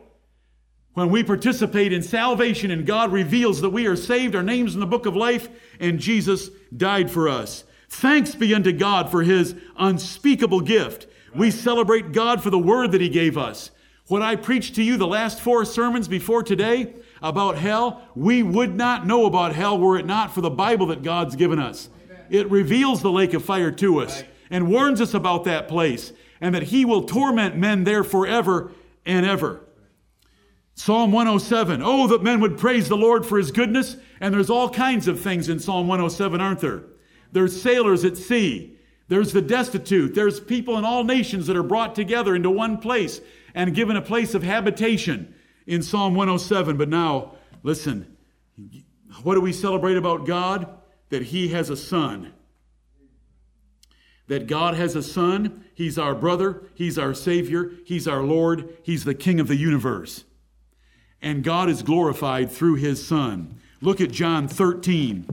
when we participate in salvation and God reveals that we are saved, our names in the book of life, and Jesus died for us. Thanks be unto God for his unspeakable gift. We celebrate God for the word that he gave us. What I preached to you the last four sermons before today about hell, we would not know about hell were it not for the Bible that God's given us. It reveals the lake of fire to us and warns us about that place and that he will torment men there forever and ever. Psalm 107. Oh, that men would praise the Lord for his goodness. And there's all kinds of things in Psalm 107, aren't there? There's sailors at sea. There's the destitute. There's people in all nations that are brought together into one place and given a place of habitation in Psalm 107. But now, listen, what do we celebrate about God? That he has a son. That God has a son. He's our brother. He's our Savior. He's our Lord. He's the King of the universe and God is glorified through his Son. Look at John 13.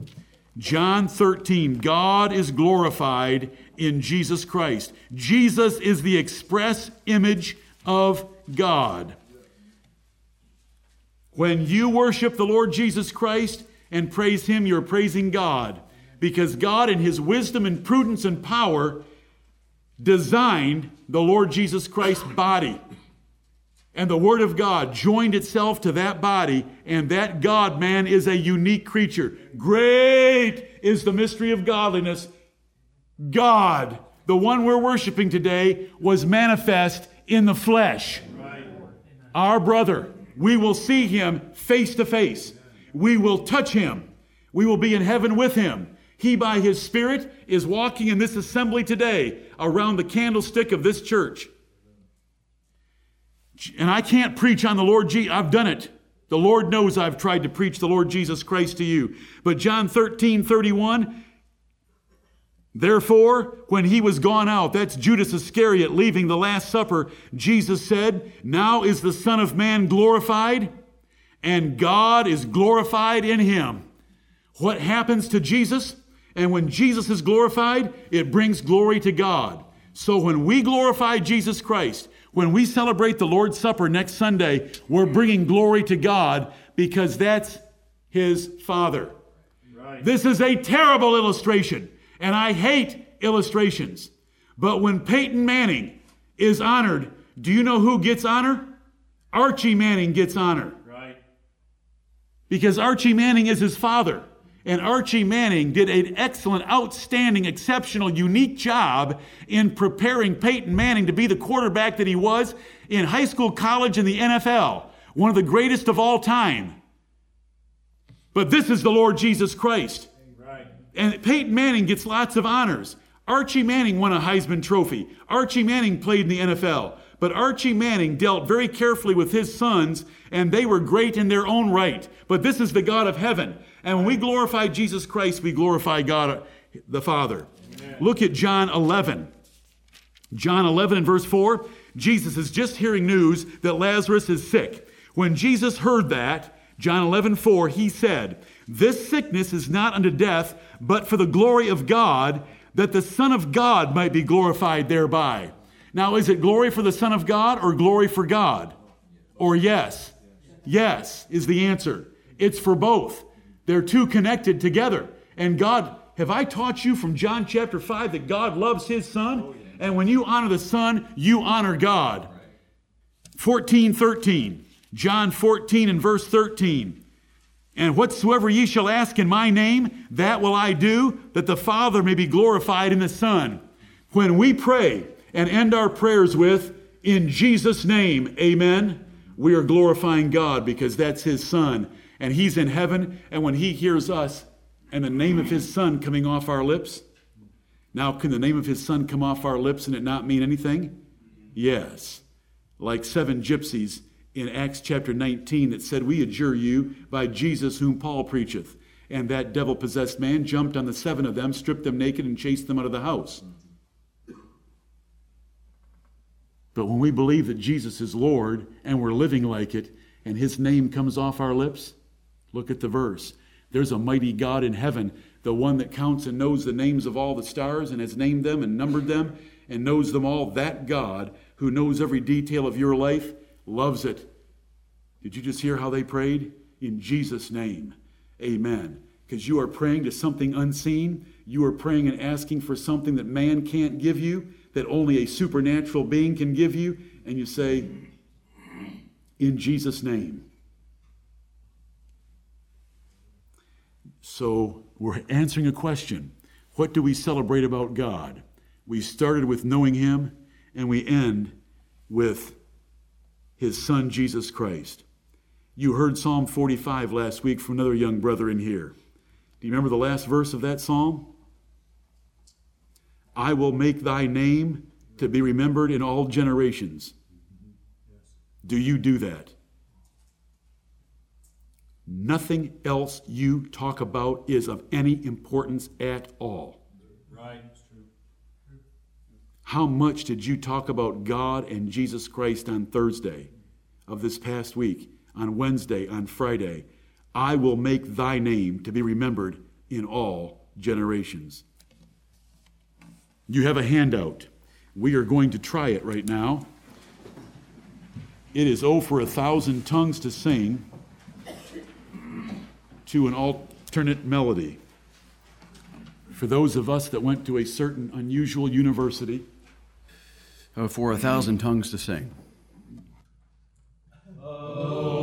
John 13, God is glorified in Jesus Christ. Jesus is the express image of God. When you worship the Lord Jesus Christ and praise Him, you're praising God because God, in His wisdom and prudence and power, designed the Lord Jesus Christ's body. And the Word of God joined itself to that body, and that God man is a unique creature. Great is the mystery of godliness. God, the one we're worshiping today, was manifest in the flesh. Our brother, we will see him face to face. We will touch him. We will be in heaven with him. He, by his Spirit, is walking in this assembly today around the candlestick of this church. And I can't preach on the Lord Jesus. I've done it. The Lord knows I've tried to preach the Lord Jesus Christ to you. But John 13, 31, Therefore, when he was gone out, that's Judas Iscariot leaving the Last Supper, Jesus said, Now is the Son of Man glorified, and God is glorified in him. What happens to Jesus? And when Jesus is glorified, it brings glory to God. So when we glorify Jesus Christ, when we celebrate the Lord's Supper next Sunday, we're bringing glory to God because that's his Father. Right. This is a terrible illustration, and I hate illustrations. But when Peyton Manning is honored, do you know who gets honor? Archie Manning gets honor. Right. Because Archie Manning is his father. And Archie Manning did an excellent, outstanding, exceptional, unique job in preparing Peyton Manning to be the quarterback that he was in high school, college, and the NFL. One of the greatest of all time. But this is the Lord Jesus Christ. And Peyton Manning gets lots of honors. Archie Manning won a Heisman Trophy. Archie Manning played in the NFL. But Archie Manning dealt very carefully with his sons, and they were great in their own right. But this is the God of heaven. And when we glorify Jesus Christ, we glorify God the Father. Amen. Look at John 11. John 11 and verse 4. Jesus is just hearing news that Lazarus is sick. When Jesus heard that, John 11, 4, he said, This sickness is not unto death, but for the glory of God, that the Son of God might be glorified thereby. Now, is it glory for the Son of God or glory for God? Or yes? Yes is the answer. It's for both. They're two connected together. And God, have I taught you from John chapter 5 that God loves his son? Oh, and when you honor the son, you honor God. 14, 13. John 14 and verse 13. And whatsoever ye shall ask in my name, that will I do, that the Father may be glorified in the Son. When we pray and end our prayers with, in Jesus' name, amen, we are glorifying God because that's his Son and he's in heaven, and when he hears us and the name of his son coming off our lips, now can the name of his son come off our lips and it not mean anything? Yes. Like seven gypsies in Acts chapter 19 that said, We adjure you by Jesus whom Paul preacheth. And that devil possessed man jumped on the seven of them, stripped them naked, and chased them out of the house. But when we believe that Jesus is Lord and we're living like it, and his name comes off our lips, Look at the verse. There's a mighty God in heaven, the one that counts and knows the names of all the stars and has named them and numbered them and knows them all. That God who knows every detail of your life loves it. Did you just hear how they prayed? In Jesus' name, amen. Because you are praying to something unseen. You are praying and asking for something that man can't give you, that only a supernatural being can give you. And you say, In Jesus' name. So we're answering a question. What do we celebrate about God? We started with knowing Him, and we end with His Son, Jesus Christ. You heard Psalm 45 last week from another young brother in here. Do you remember the last verse of that psalm? I will make thy name to be remembered in all generations. Do you do that? Nothing else you talk about is of any importance at all. Right. How much did you talk about God and Jesus Christ on Thursday of this past week, on Wednesday, on Friday? I will make thy name to be remembered in all generations. You have a handout. We are going to try it right now. It is Oh for a Thousand Tongues to Sing to an alternate melody. For those of us that went to a certain unusual university, Uh, for a thousand tongues to sing. My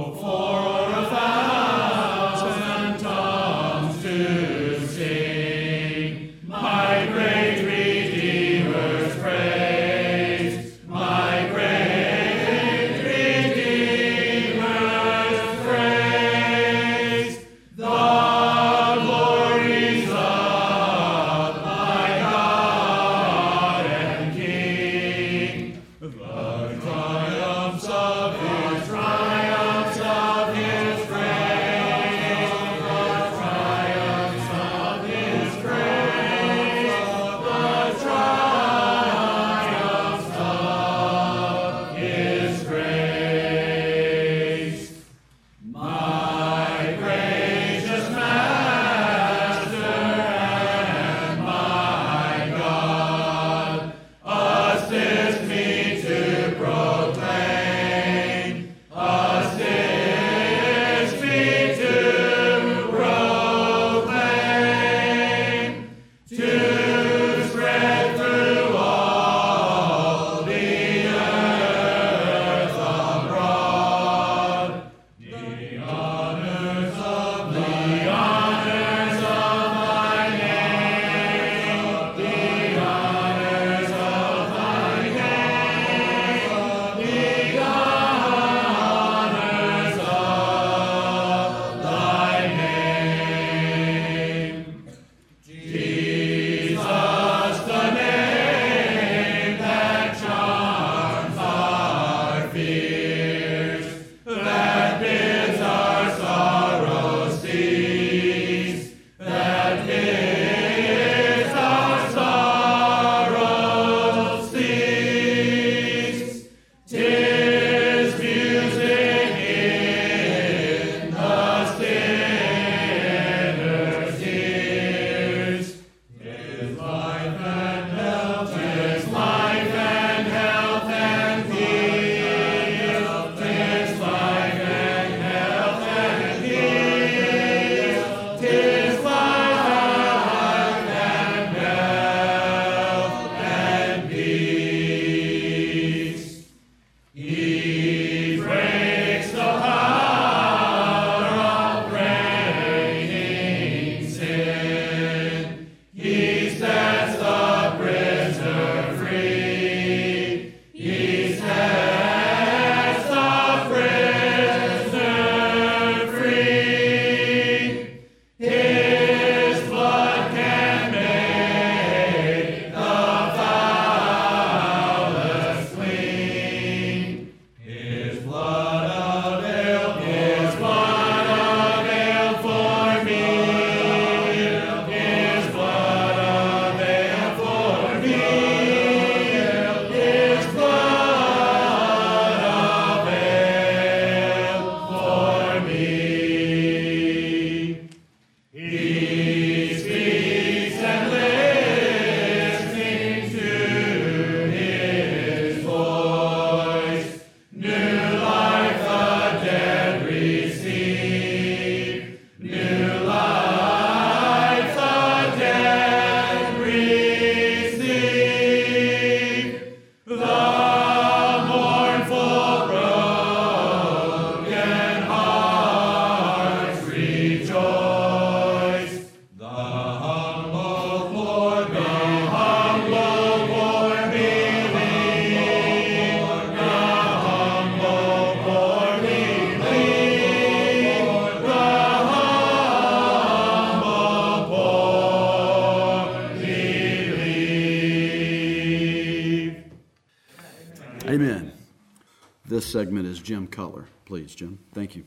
Jim Cutler. Please, Jim. Thank you.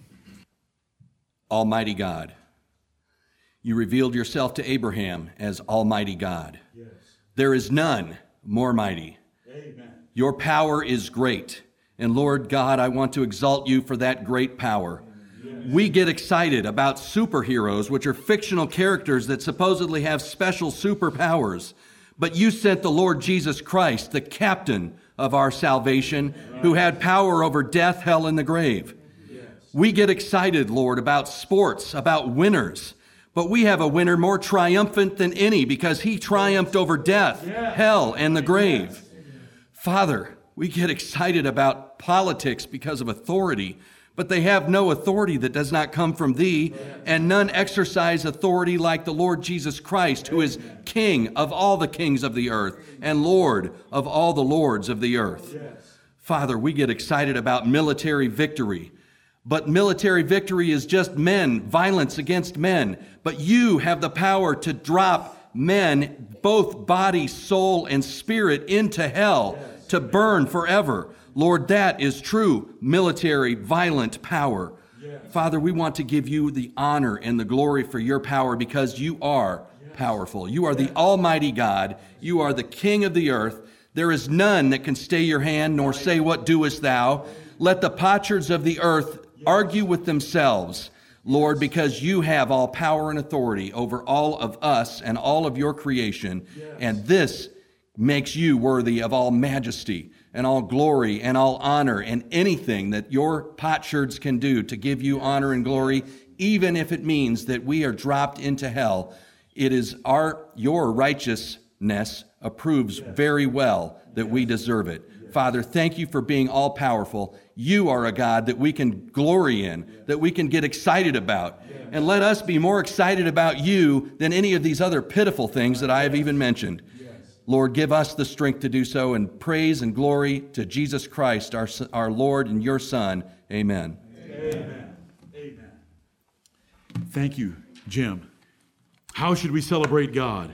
Almighty God. You revealed yourself to Abraham as Almighty God. Yes. There is none more mighty. Amen. Your power is great. And Lord God, I want to exalt you for that great power. We get excited about superheroes, which are fictional characters that supposedly have special superpowers. But you sent the Lord Jesus Christ, the captain of our salvation, who had power over death, hell, and the grave. We get excited, Lord, about sports, about winners. But we have a winner more triumphant than any because he triumphed over death, hell, and the grave. Father, we get excited about politics because of authority, but they have no authority that does not come from thee, and none exercise authority like the Lord Jesus Christ, who is King of all the kings of the earth and Lord of all the lords of the earth. Father, we get excited about military victory. But military victory is just men, violence against men. But you have the power to drop men, both body, soul, and spirit, into hell to burn forever. Lord, that is true military, violent power. Father, we want to give you the honor and the glory for your power because you are powerful. You are the Almighty God. You are the King of the earth. There is none that can stay your hand nor say, What doest thou? Let the potsherds of the earth argue with themselves, Lord, because you have all power and authority over all of us and all of your creation. And this makes you worthy of all majesty and all glory and all honor and anything that your potsherds can do to give you honor and glory, even if it means that we are dropped into hell. It is our your righteousness approves very well that we deserve it. Father, thank you for being all powerful. You are a God that we can glory in, that we can get excited about. And let us be more excited about you than any of these other pitiful things that I have even mentioned. Lord, give us the strength to do so and praise and glory to Jesus Christ, our, our Lord and your Son. Amen. Amen. Amen. Thank you, Jim. How should we celebrate God?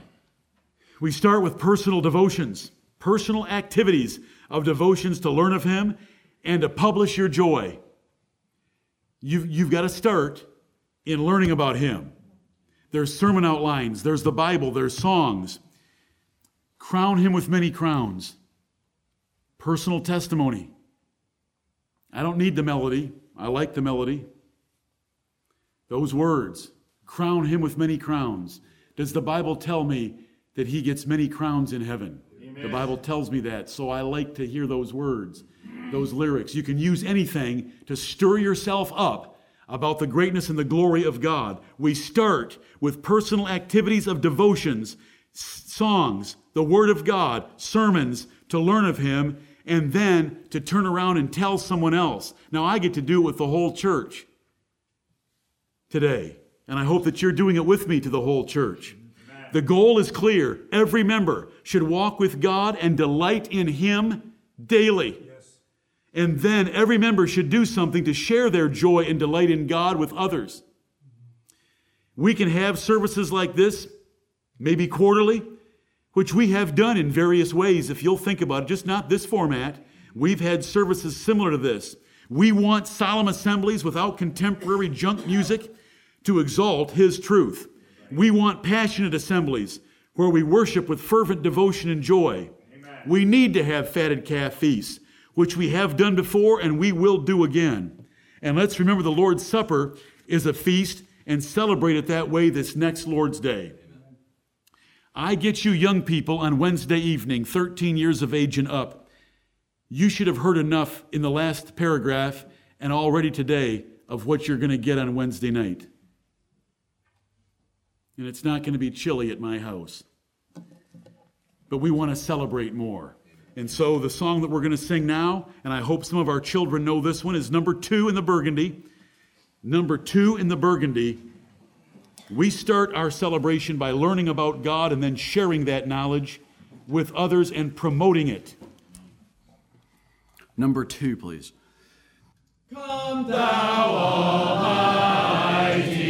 We start with personal devotions, personal activities of devotions to learn of Him and to publish your joy. You've, you've got to start in learning about Him. There's sermon outlines, there's the Bible, there's songs. Crown Him with many crowns. Personal testimony. I don't need the melody, I like the melody. Those words, crown Him with many crowns. Does the Bible tell me that He gets many crowns in heaven? The Bible tells me that, so I like to hear those words, those lyrics. You can use anything to stir yourself up about the greatness and the glory of God. We start with personal activities of devotions, songs, the Word of God, sermons to learn of Him, and then to turn around and tell someone else. Now, I get to do it with the whole church today, and I hope that you're doing it with me to the whole church. The goal is clear. Every member should walk with God and delight in Him daily. And then every member should do something to share their joy and delight in God with others. We can have services like this, maybe quarterly, which we have done in various ways, if you'll think about it, just not this format. We've had services similar to this. We want solemn assemblies without contemporary junk music to exalt His truth. We want passionate assemblies where we worship with fervent devotion and joy. Amen. We need to have fatted calf feasts, which we have done before and we will do again. And let's remember the Lord's Supper is a feast and celebrate it that way this next Lord's Day. I get you young people on Wednesday evening, 13 years of age and up. You should have heard enough in the last paragraph and already today of what you're going to get on Wednesday night and it's not going to be chilly at my house. But we want to celebrate more. And so the song that we're going to sing now, and I hope some of our children know this one, is number two in the Burgundy. Number two in the Burgundy. We start our celebration by learning about God and then sharing that knowledge with others and promoting it. Number two, please. Come thou almighty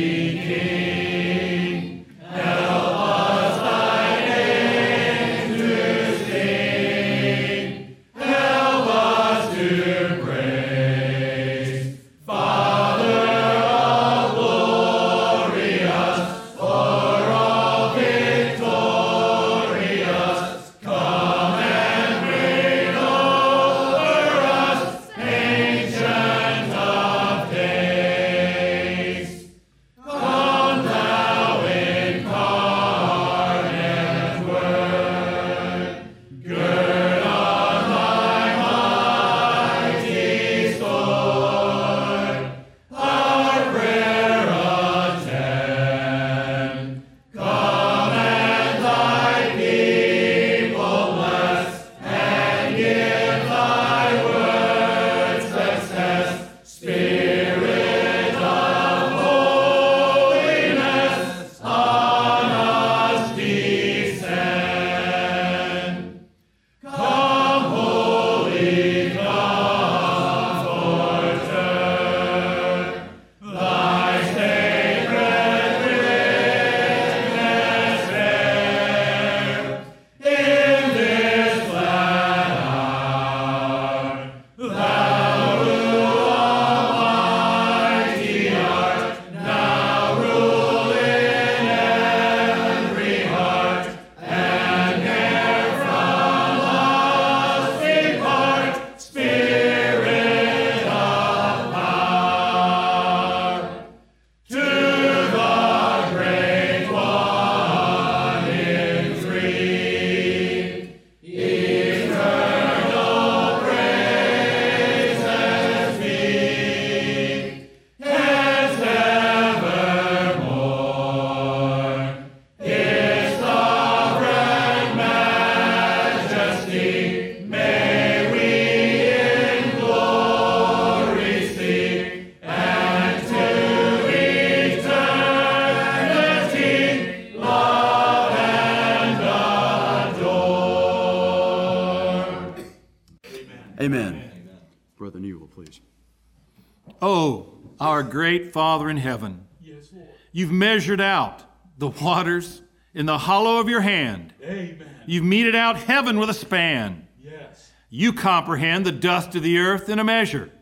Father in heaven, Yes, Lord. you've measured out the waters in the hollow of your hand. Amen. You've meted out heaven with a span. Yes. You comprehend the dust of the earth in a measure.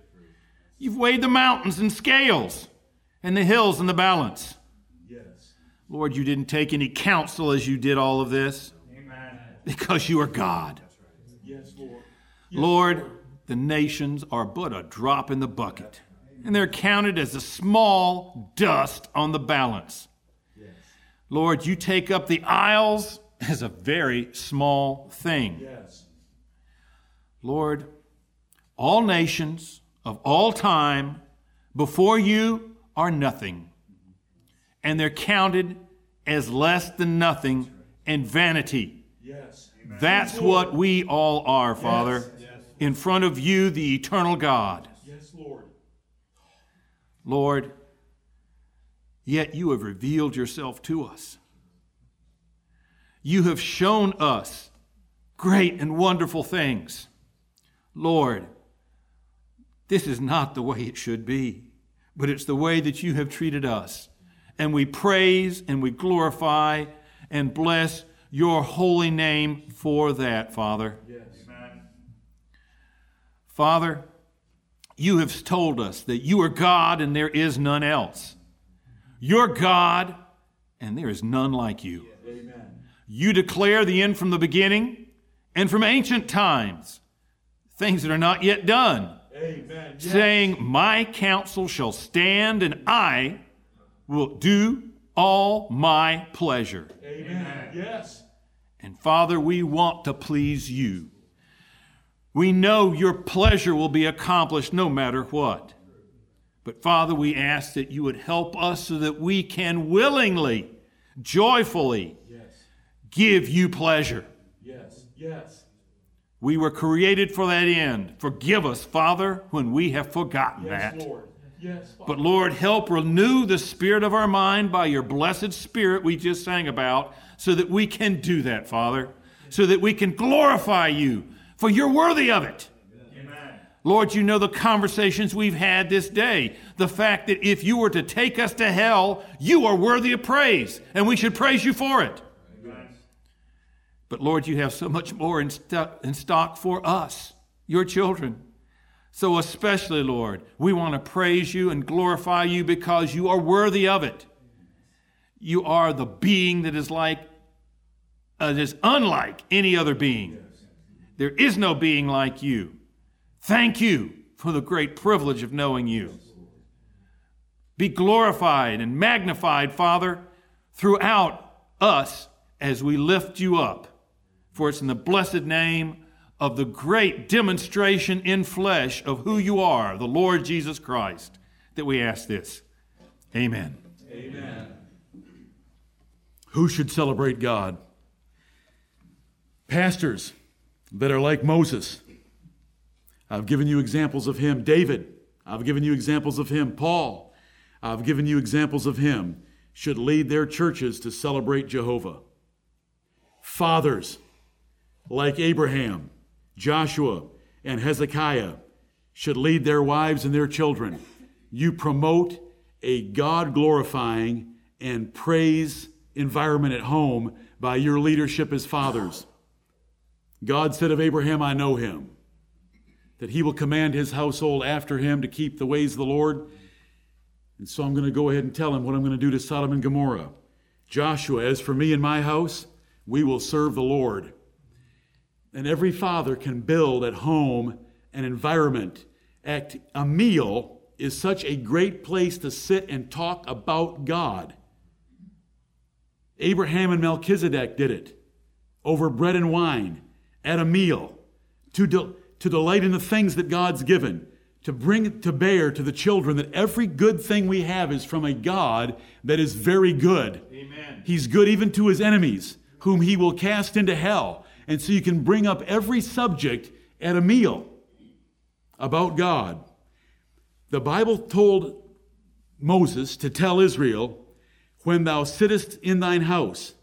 You've weighed the mountains in scales and the hills in the balance. Yes. Lord, you didn't take any counsel as you did all of this Amen. because you are God. Yes, Lord. Lord, the nations are but a drop in the bucket, and they're counted as a small dust on the balance. Yes. Lord, you take up the isles as a very small thing. Yes. Lord, all nations of all time before you are nothing, and they're counted as less than nothing and vanity. Yes. That's what we all are, Father, in front of you, the eternal God. Yes, Lord. Lord, yet you have revealed yourself to us. You have shown us great and wonderful things. Lord, this is not the way it should be, but it's the way that you have treated us. And we praise and we glorify and bless your holy name for that, Father. Yes. Amen. Father, you have told us that you are God and there is none else. You're God and there is none like you. Amen. You declare the end from the beginning and from ancient times, things that are not yet done, Amen. Saying, My counsel shall stand and I will do all my pleasure. Amen. Yes. And Father, we want to please you. We know your pleasure will be accomplished no matter what. But Father, we ask that you would help us so that we can willingly, joyfully Yes. give you pleasure. Yes. Yes. We were created for that end. Forgive us, Father, when we have forgotten Yes, that. Lord. Yes. Father. But Lord, help renew the spirit of our mind by your blessed spirit we just sang about so that we can do that, Father, so that we can glorify you, for you're worthy of it. Amen. Lord, you know the conversations we've had this day. The fact that if you were to take us to hell, you are worthy of praise, and we should praise you for it. But Lord, you have so much more in, sto- in stock for us, your children. So, especially, Lord, we want to praise you and glorify you because you are worthy of it. You are the being that is like, uh, that is unlike any other being. There is no being like you. Thank you for the great privilege of knowing you. Be glorified and magnified, Father, throughout us as we lift you up. For it's in the blessed name of the great demonstration in flesh of who you are, the Lord Jesus Christ, that we ask this. Amen. Amen. Who should celebrate God? Pastors that are like Moses. I've given you examples of him. David, I've given you examples of him. Paul, I've given you examples of him. Should lead their churches to celebrate Jehovah. Fathers like Abraham, Joshua, and Hezekiah should lead their wives and their children. You promote a God glorifying and praise environment at home by your leadership as fathers. God said of Abraham, I know him, that he will command his household after him to keep the ways of the Lord. And so I'm going to go ahead and tell him what I'm going to do to Sodom and Gomorrah. Joshua, as for me and my house, we will serve the Lord. And every father can build at home an environment. At a meal is such a great place to sit and talk about God. Abraham and Melchizedek did it over bread and wine at a meal to, de- to delight in the things that God's given, to bring it to bear to the children that every good thing we have is from a God that is very good. Amen. He's good even to his enemies, whom he will cast into hell. And so you can bring up every subject at a meal about God. The Bible told Moses to tell Israel, When thou sittest in thine house.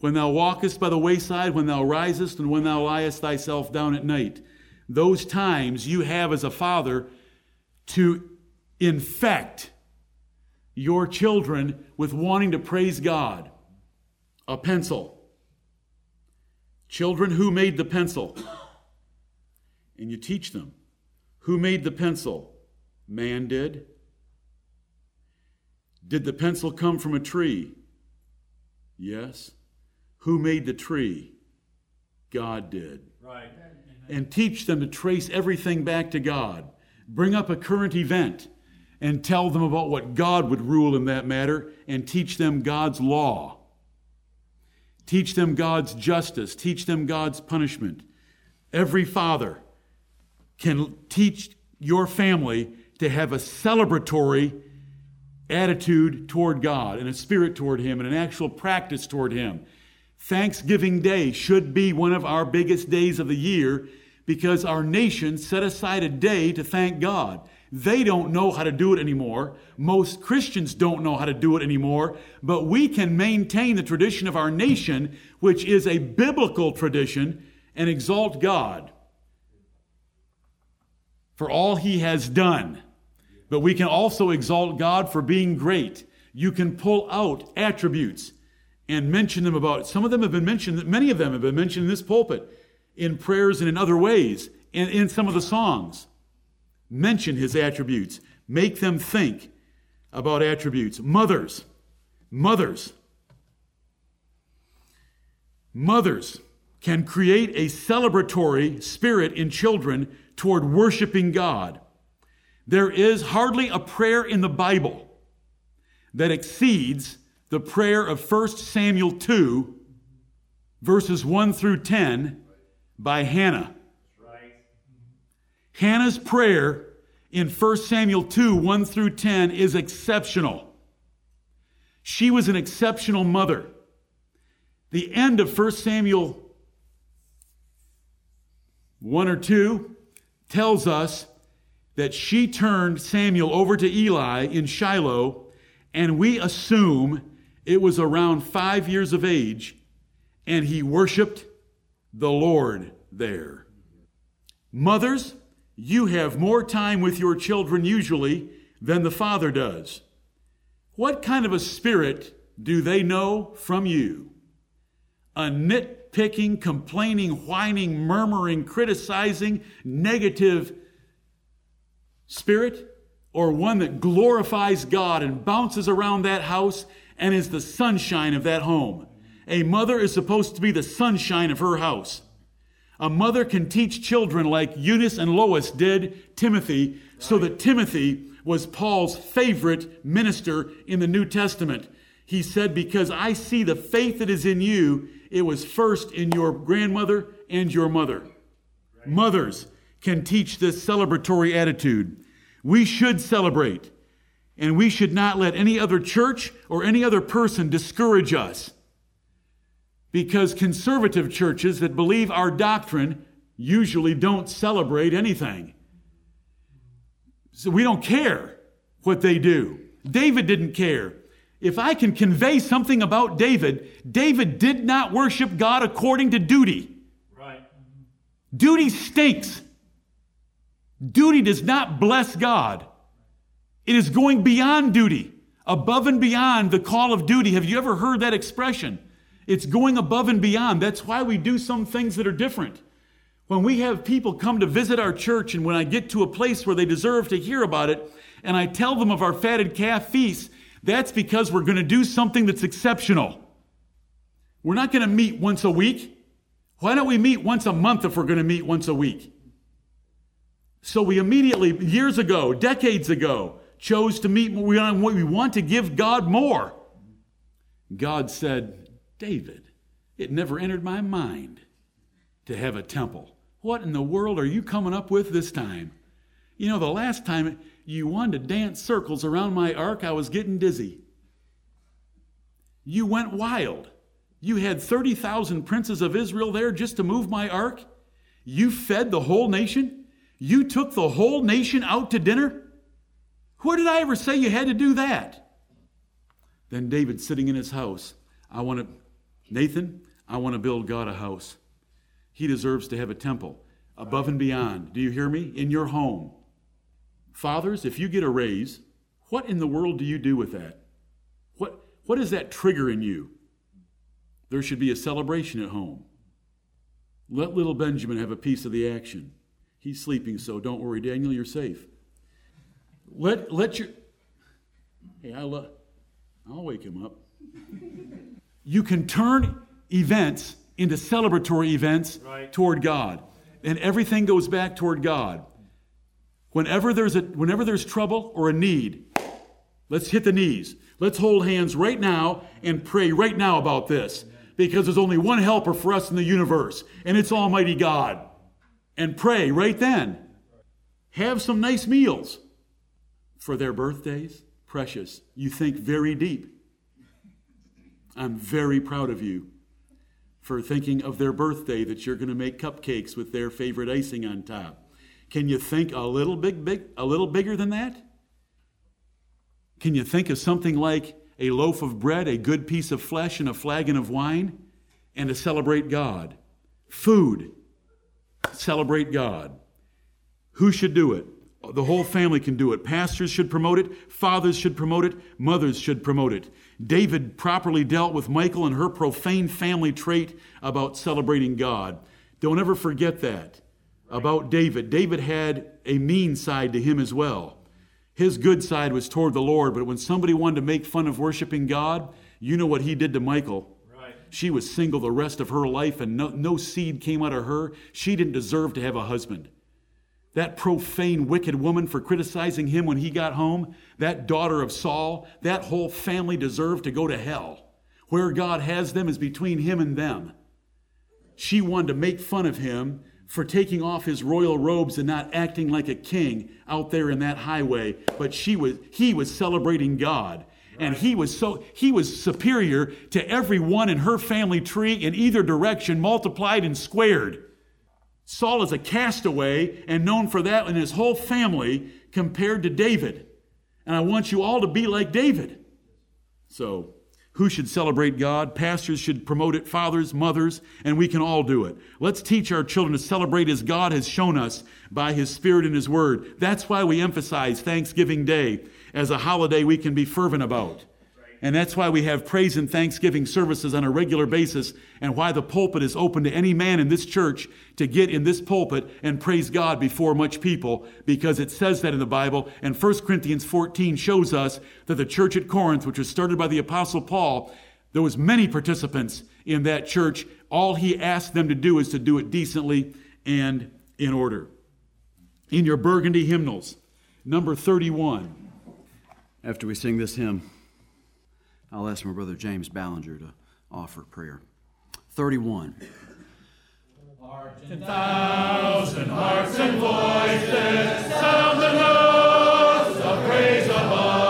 When thou walkest by the wayside, when thou risest, and when thou liest thyself down at night, those times you have as a father to infect your children with wanting to praise God. A pencil. Children, who made the pencil? And you teach them. Who made the pencil? Man did. Did the pencil come from a tree? Yes. Who made the tree? God did. Right. And teach them to trace everything back to God. Bring up a current event and tell them about what God would rule in that matter and teach them God's law. Teach them God's justice. Teach them God's punishment. Every father can teach your family to have a celebratory attitude toward God and a spirit toward Him and an actual practice toward Him. Thanksgiving Day should be one of our biggest days of the year because our nation set aside a day to thank God. They don't know how to do it anymore. Most Christians don't know how to do it anymore. But we can maintain the tradition of our nation, which is a biblical tradition, and exalt God for all he has done. But we can also exalt God for being great. You can pull out attributes and mention them about. Some of them have been mentioned, many of them have been mentioned in this pulpit, in prayers and in other ways, and in some of the songs. Mention his attributes. Make them think about attributes. Mothers, mothers, mothers can create a celebratory spirit in children toward worshiping God. There is hardly a prayer in the Bible that exceeds the prayer of 1 Samuel 2, verses 1 through 10 by Hannah. Hannah's prayer in 1 Samuel 2, 1 through 10 is exceptional. She was an exceptional mother. The end of 1 Samuel 1 or 2 tells us that she turned Samuel over to Eli in Shiloh, and we assume it was around five years of age, and he worshiped the Lord there. Mothers, you have more time with your children usually than the father does. What kind of a spirit do they know from you? A nitpicking, complaining, whining, murmuring, criticizing, negative spirit? Or one that glorifies God and bounces around that house and is the sunshine of that home? A mother is supposed to be the sunshine of her house. A mother can teach children like Eunice and Lois did Timothy, so that Timothy was Paul's favorite minister in the New Testament. He said, Because I see the faith that is in you, it was first in your grandmother and your mother. Mothers can teach this celebratory attitude. We should celebrate, and we should not let any other church or any other person discourage us because conservative churches that believe our doctrine usually don't celebrate anything. So we don't care what they do. David didn't care. If I can convey something about David, David did not worship God according to duty. Right. Duty stinks. Duty does not bless God. It is going beyond duty, above and beyond the call of duty. Have you ever heard that expression? It's going above and beyond. That's why we do some things that are different. When we have people come to visit our church, and when I get to a place where they deserve to hear about it, and I tell them of our fatted calf feast, that's because we're going to do something that's exceptional. We're not going to meet once a week. Why don't we meet once a month if we're going to meet once a week? So we immediately, years ago, decades ago, chose to meet. We want to give God more. God said, David, it never entered my mind to have a temple. What in the world are you coming up with this time? You know, the last time you wanted to dance circles around my ark, I was getting dizzy. You went wild. You had 30,000 princes of Israel there just to move my ark. You fed the whole nation. You took the whole nation out to dinner. Where did I ever say you had to do that? Then David sitting in his house. I want to Nathan, I want to build God a house. He deserves to have a temple. above and beyond. Do you hear me? In your home. Fathers, if you get a raise, what in the world do you do with that? What, what does that trigger in you? There should be a celebration at home. Let little Benjamin have a piece of the action. He's sleeping, so don't worry, Daniel, you're safe. Let, let your. Hey, I'll, I'll wake him up. You can turn events into celebratory events right. toward God, and everything goes back toward God. Whenever there's, a, whenever there's trouble or a need, let's hit the knees. Let's hold hands right now and pray right now about this because there's only one helper for us in the universe, and it's Almighty God. And pray right then. Have some nice meals for their birthdays. Precious. You think very deep. I'm very proud of you for thinking of their birthday that you're going to make cupcakes with their favorite icing on top. Can you think a little big, big a little bigger than that? Can you think of something like a loaf of bread, a good piece of flesh, and a flagon of wine, and to celebrate God? Food. Celebrate God. Who should do it? The whole family can do it. Pastors should promote it. Fathers should promote it. Mothers should promote it. David properly dealt with Michal and her profane family trait about celebrating God. Don't ever forget that about David. David had a mean side to him as well. His good side was toward the Lord, but when somebody wanted to make fun of worshiping God, you know what he did to Michal. She was single the rest of her life and no, no seed came out of her. She didn't deserve to have a husband. That profane, wicked woman for criticizing him when he got home, that daughter of Saul, that whole family deserved to go to hell. Where God has them is between him and them. She wanted to make fun of him for taking off his royal robes and not acting like a king out there in that highway, but she was he was celebrating God. And he was so he was superior to everyone in her family tree in either direction, multiplied and squared. Saul is a castaway and known for that in his whole family compared to David. And I want you all to be like David. So, who should celebrate God? Pastors should promote it, fathers, mothers, and we can all do it. Let's teach our children to celebrate as God has shown us by His Spirit and His Word. That's why we emphasize Thanksgiving Day as a holiday we can be fervent about. And that's why we have praise and thanksgiving services on a regular basis, and why the pulpit is open to any man in this church to get in this pulpit and praise God before much people, because it says that in the Bible. And 1 Corinthians 14 shows us that the church at Corinth, which was started by the Apostle Paul, there was many participants in that church. All he asked them to do is to do it decently and in order. In your burgundy hymnals, number 31. After we sing this hymn, I'll ask my brother James Ballinger to offer prayer. 31. Ten thousand hearts and voices sound the notes of praise above.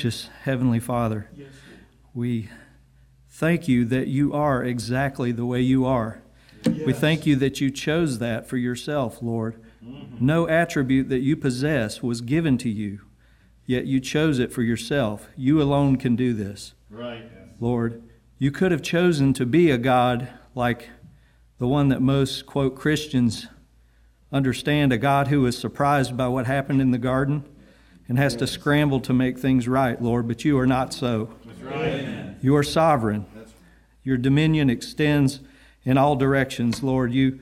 Gracious Heavenly Father, we thank you that you are exactly the way you are. Yes. We thank you that you chose that for yourself, Lord. Mm-hmm. No attribute that you possess was given to you, yet you chose it for yourself. You alone can do this. Right. Lord, you could have chosen to be a God like the one that most, quote, Christians understand, a God who is surprised by what happened in the garden and has to scramble to make things right, Lord, but you are not so. Right. You are sovereign. Your dominion extends in all directions, Lord. You,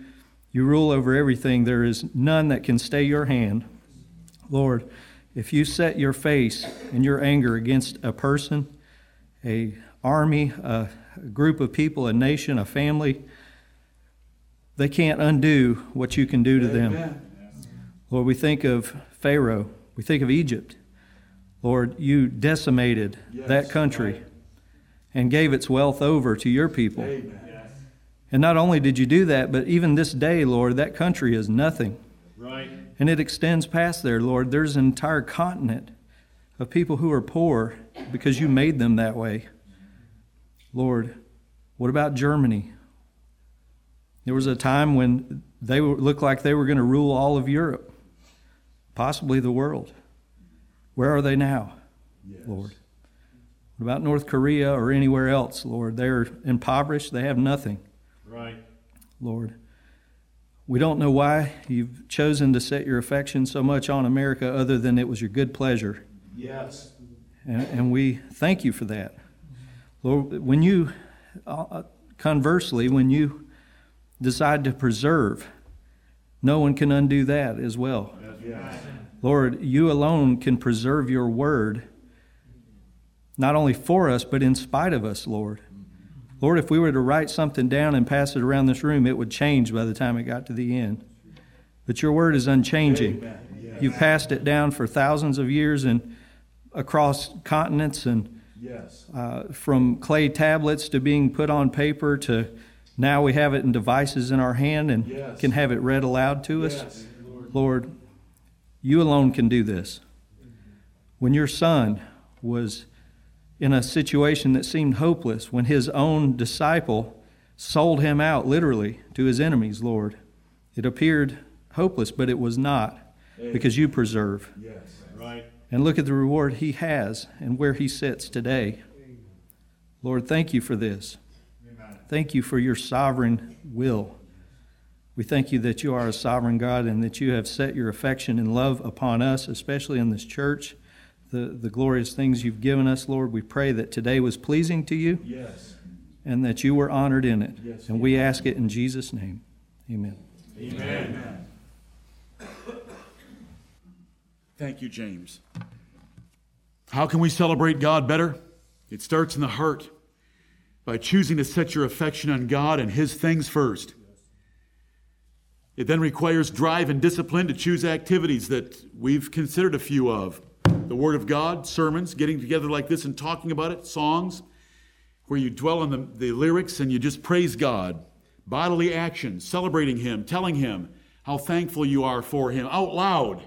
you rule over everything. There is none that can stay your hand. Lord, if you set your face and your anger against a person, a army, a group of people, a nation, a family, they can't undo what you can do to them. Lord, we think of Pharaoh we think of Egypt. Lord, you decimated yes, that country right. and gave its wealth over to your people. Yes. And not only did you do that, but even this day, Lord, that country is nothing. Right. And it extends past there, Lord. There's an entire continent of people who are poor because you made them that way. Lord, what about Germany? There was a time when they looked like they were going to rule all of Europe possibly the world. Where are they now, yes. Lord? What about North Korea or anywhere else, Lord? They're impoverished, they have nothing. Right. Lord, we don't know why you've chosen to set your affection so much on America other than it was your good pleasure. Yes. And, and we thank you for that. Lord, when you, uh, conversely, when you decide to preserve, no one can undo that as well. Yes. Lord, you alone can preserve your word, not only for us, but in spite of us, Lord. Lord, if we were to write something down and pass it around this room, it would change by the time it got to the end. But your word is unchanging. Yes. You passed it down for thousands of years and across continents and yes. uh, from clay tablets to being put on paper to now we have it in devices in our hand and yes. can have it read aloud to us. Lord. Lord, you alone can do this. When your son was in a situation that seemed hopeless, when his own disciple sold him out literally to his enemies, Lord, it appeared hopeless, but it was not because you preserve. Yes. Right. And look at the reward he has and where he sits today. Lord, thank you for this. Thank you for your sovereign will. We thank you that you are a sovereign God and that you have set your affection and love upon us, especially in this church. The, the glorious things you've given us, Lord. We pray that today was pleasing to you. Yes. And that you were honored in it. Yes, and we ask it in Jesus' name. Amen. Amen. Thank you, James. How can we celebrate God better? It starts in the heart by choosing to set your affection on God and His things first. It then requires drive and discipline to choose activities that we've considered a few of the Word of God, sermons, getting together like this and talking about it, songs, where you dwell on the, the lyrics and you just praise God, bodily action, celebrating Him, telling Him how thankful you are for Him out loud.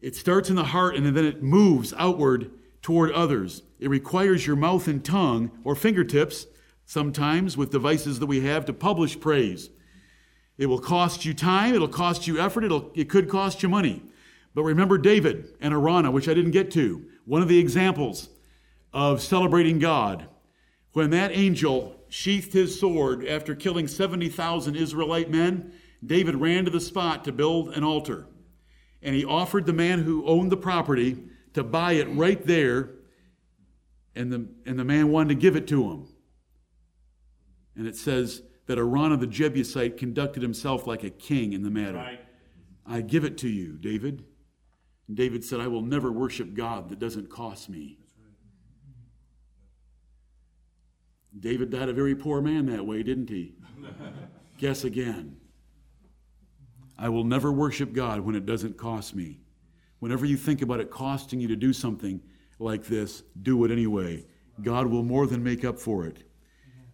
It starts in the heart and then it moves outward toward others. It requires your mouth and tongue or fingertips, sometimes with devices that we have, to publish praise. It will cost you time, it'll cost you effort, it'll, it could cost you money. But remember David and Araunah, which I didn't get to, one of the examples of celebrating God. When that angel sheathed his sword after killing 70,000 Israelite men, David ran to the spot to build an altar. And he offered the man who owned the property to buy it right there, and the, and the man wanted to give it to him. And it says, that Araunah the Jebusite conducted himself like a king in the matter. Right. I give it to you, David. And David said, I will never worship God that doesn't cost me. David died a very poor man that way, didn't he? Guess again. I will never worship God when it doesn't cost me. Whenever you think about it costing you to do something like this, do it anyway. God will more than make up for it.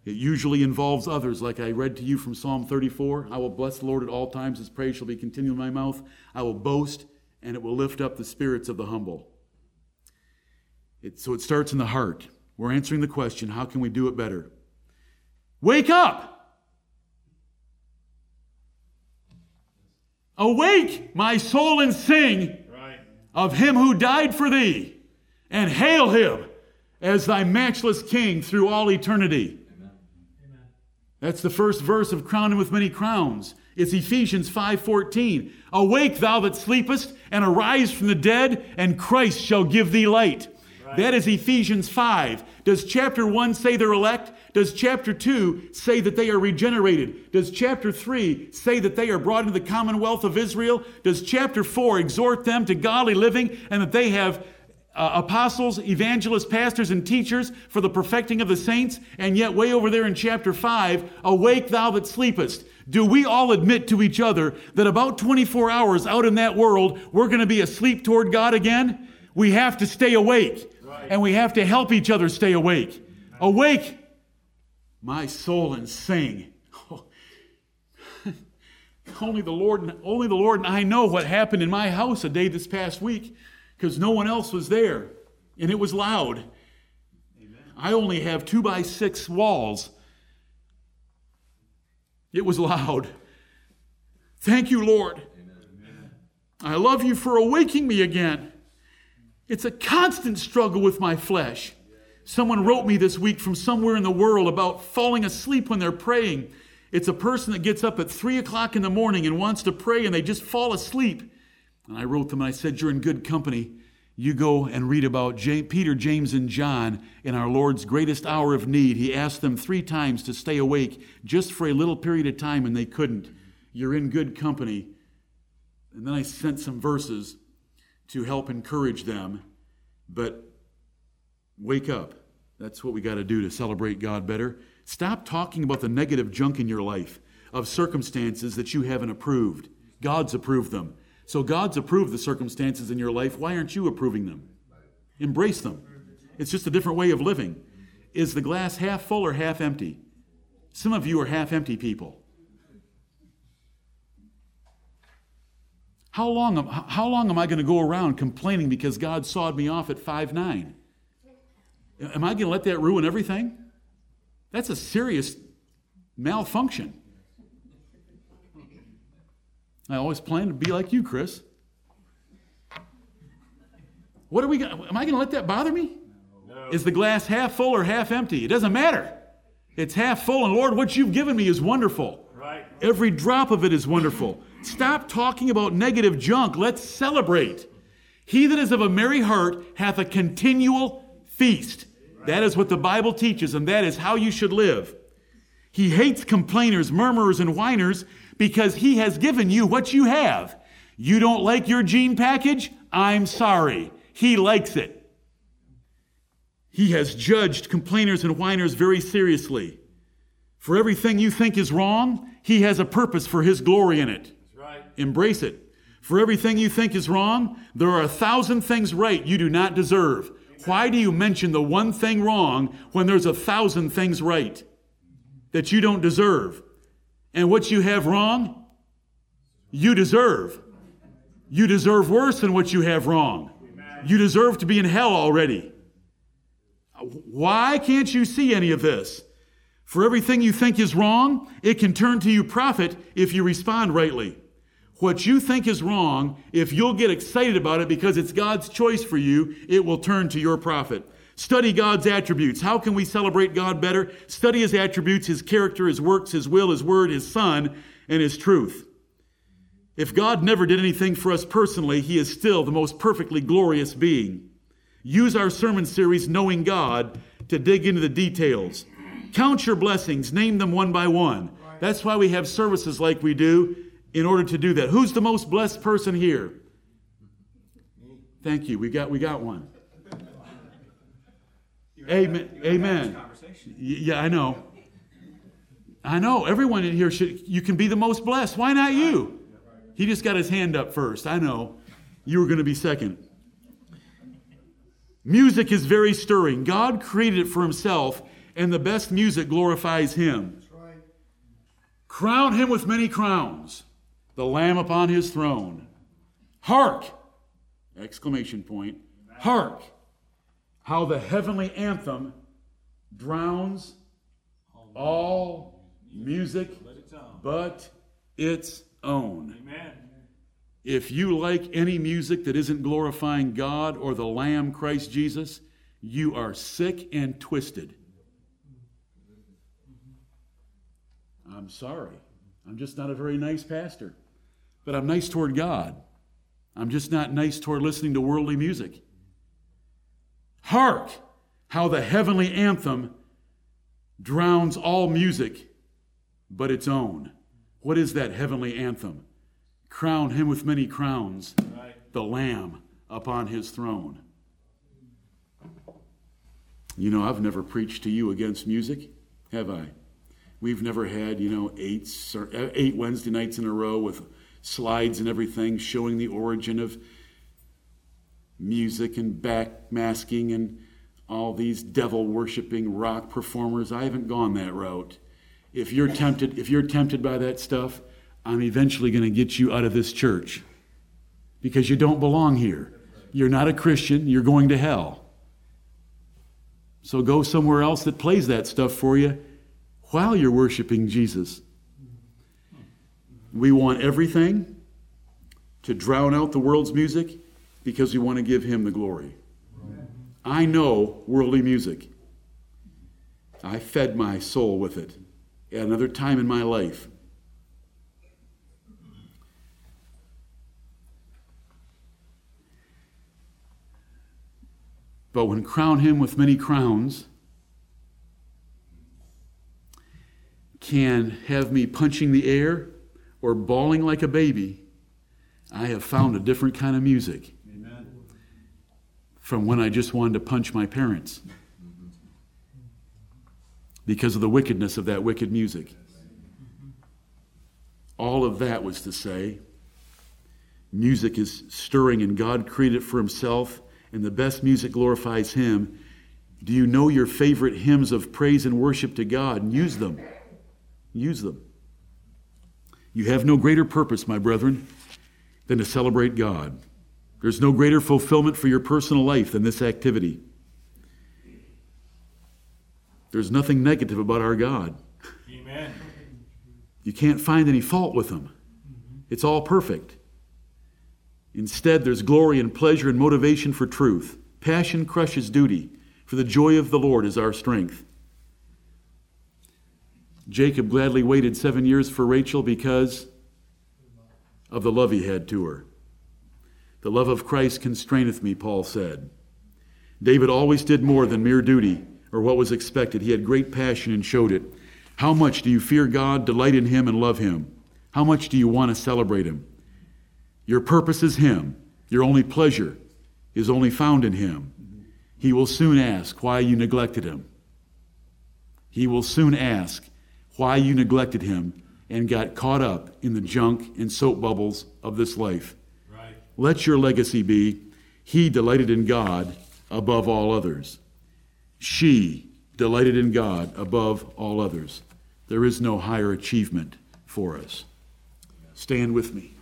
It usually involves others, like I read to you from Psalm 34. I will bless the Lord at all times, his praise shall be continual in my mouth. I will boast, and it will lift up the spirits of the humble. It, so it starts in the heart. We're answering the question how can we do it better? Wake up! Awake, my soul, and sing Right. of him who died for thee, and hail him as thy matchless king through all eternity. That's the first verse of Crown him with many crowns. It's Ephesians 5:14. Awake thou that sleepest, and arise from the dead, and Christ shall give thee light. That is Ephesians 5. Does chapter 1 say they're elect? Does chapter 2 say that they are regenerated? Does chapter 3 say that they are brought into the commonwealth of Israel? Does chapter 4 exhort them to godly living and that they have uh, apostles, evangelists, pastors, and teachers for the perfecting of the saints? And yet, way over there in chapter 5, awake thou that sleepest. Do we all admit to each other that about 24 hours out in that world, we're going to be asleep toward God again? We have to stay awake. And we have to help each other stay awake. Awake, my soul, and sing. only the Lord, only the Lord and I know what happened in my house a day this past week, because no one else was there, and it was loud. I only have two by six walls. It was loud. Thank you, Lord. I love you for awaking me again. It's a constant struggle with my flesh. Someone wrote me this week from somewhere in the world about falling asleep when they're praying. It's a person that gets up at three o'clock in the morning and wants to pray and they just fall asleep. And I wrote them and I said, You're in good company. You go and read about James, Peter, James, and John in our Lord's greatest hour of need. He asked them three times to stay awake just for a little period of time and they couldn't. You're in good company. And then I sent some verses to help encourage them. But wake up. That's what we got to do to celebrate God better. Stop talking about the negative junk in your life of circumstances that you haven't approved. God's approved them. So God's approved the circumstances in your life. Why aren't you approving them? Embrace them. It's just a different way of living. Is the glass half full or half empty? Some of you are half empty people. How long, am, how long am I going to go around complaining because God sawed me off at five nine? Am I going to let that ruin everything? That's a serious malfunction. I always plan to be like you, Chris. What are we going am I going to let that bother me? No. Is the glass half full or half empty? It doesn't matter. It's half full, and Lord, what you've given me is wonderful. Right. Every drop of it is wonderful. Stop talking about negative junk. Let's celebrate. He that is of a merry heart hath a continual feast. That is what the Bible teaches, and that is how you should live. He hates complainers, murmurers, and whiners because he has given you what you have. You don't like your gene package? I'm sorry. He likes it. He has judged complainers and whiners very seriously. For everything you think is wrong, he has a purpose for his glory in it. Right. Embrace it. For everything you think is wrong, there are a thousand things right you do not deserve. Why do you mention the one thing wrong when there's a thousand things right that you don't deserve? And what you have wrong, you deserve. You deserve worse than what you have wrong. You deserve to be in hell already. Why can't you see any of this? For everything you think is wrong, it can turn to you profit if you respond rightly. What you think is wrong, if you'll get excited about it because it's God's choice for you, it will turn to your profit. Study God's attributes. How can we celebrate God better? Study His attributes, His character, His works, His will, His word, His Son, and His truth. If God never did anything for us personally, He is still the most perfectly glorious being. Use our sermon series, Knowing God, to dig into the details. Count your blessings, name them one by one. That's why we have services like we do in order to do that. Who's the most blessed person here? Thank you. We got we got one. Amen. Amen. Yeah, I know. I know. Everyone in here should you can be the most blessed. Why not you? He just got his hand up first. I know. You were going to be second. Music is very stirring. God created it for himself, and the best music glorifies him. Crown him with many crowns, the Lamb upon his throne. Hark! Exclamation point. Hark! How the heavenly anthem drowns all music but its own. Amen. If you like any music that isn't glorifying God or the Lamb, Christ Jesus, you are sick and twisted. I'm sorry. I'm just not a very nice pastor. But I'm nice toward God. I'm just not nice toward listening to worldly music. Hark! How the heavenly anthem drowns all music but its own. What is that heavenly anthem? Crown him with many crowns, the Lamb upon his throne. You know, I've never preached to you against music, have I? We've never had, you know, eight, eight Wednesday nights in a row with slides and everything showing the origin of music and backmasking and all these devil worshiping rock performers. I haven't gone that route. If you're tempted, if you're tempted by that stuff, I'm eventually going to get you out of this church because you don't belong here. You're not a Christian, you're going to hell. So go somewhere else that plays that stuff for you while you're worshiping Jesus. We want everything to drown out the world's music because we want to give Him the glory. I know worldly music. I fed my soul with it at another time in my life. But when crown him with many crowns, can have me punching the air or bawling like a baby, I have found a different kind of music. From when I just wanted to punch my parents because of the wickedness of that wicked music. All of that was to say, music is stirring and God created it for himself, and the best music glorifies him. Do you know your favorite hymns of praise and worship to God? And use them. Use them. You have no greater purpose, my brethren, than to celebrate God. There's no greater fulfillment for your personal life than this activity. There's nothing negative about our God. Amen. You can't find any fault with him. It's all perfect. Instead, there's glory and pleasure and motivation for truth. Passion crushes duty, for the joy of the Lord is our strength. Jacob gladly waited seven years for Rachel because of the love he had to her. The love of Christ constraineth me, Paul said. David always did more than mere duty or what was expected. He had great passion and showed it. How much do you fear God, delight in Him, and love Him? How much do you want to celebrate Him? Your purpose is Him. Your only pleasure is only found in Him. He will soon ask why you neglected Him. He will soon ask why you neglected Him and got caught up in the junk and soap bubbles of this life. Let your legacy be He delighted in God above all others. She delighted in God above all others. There is no higher achievement for us. Stand with me.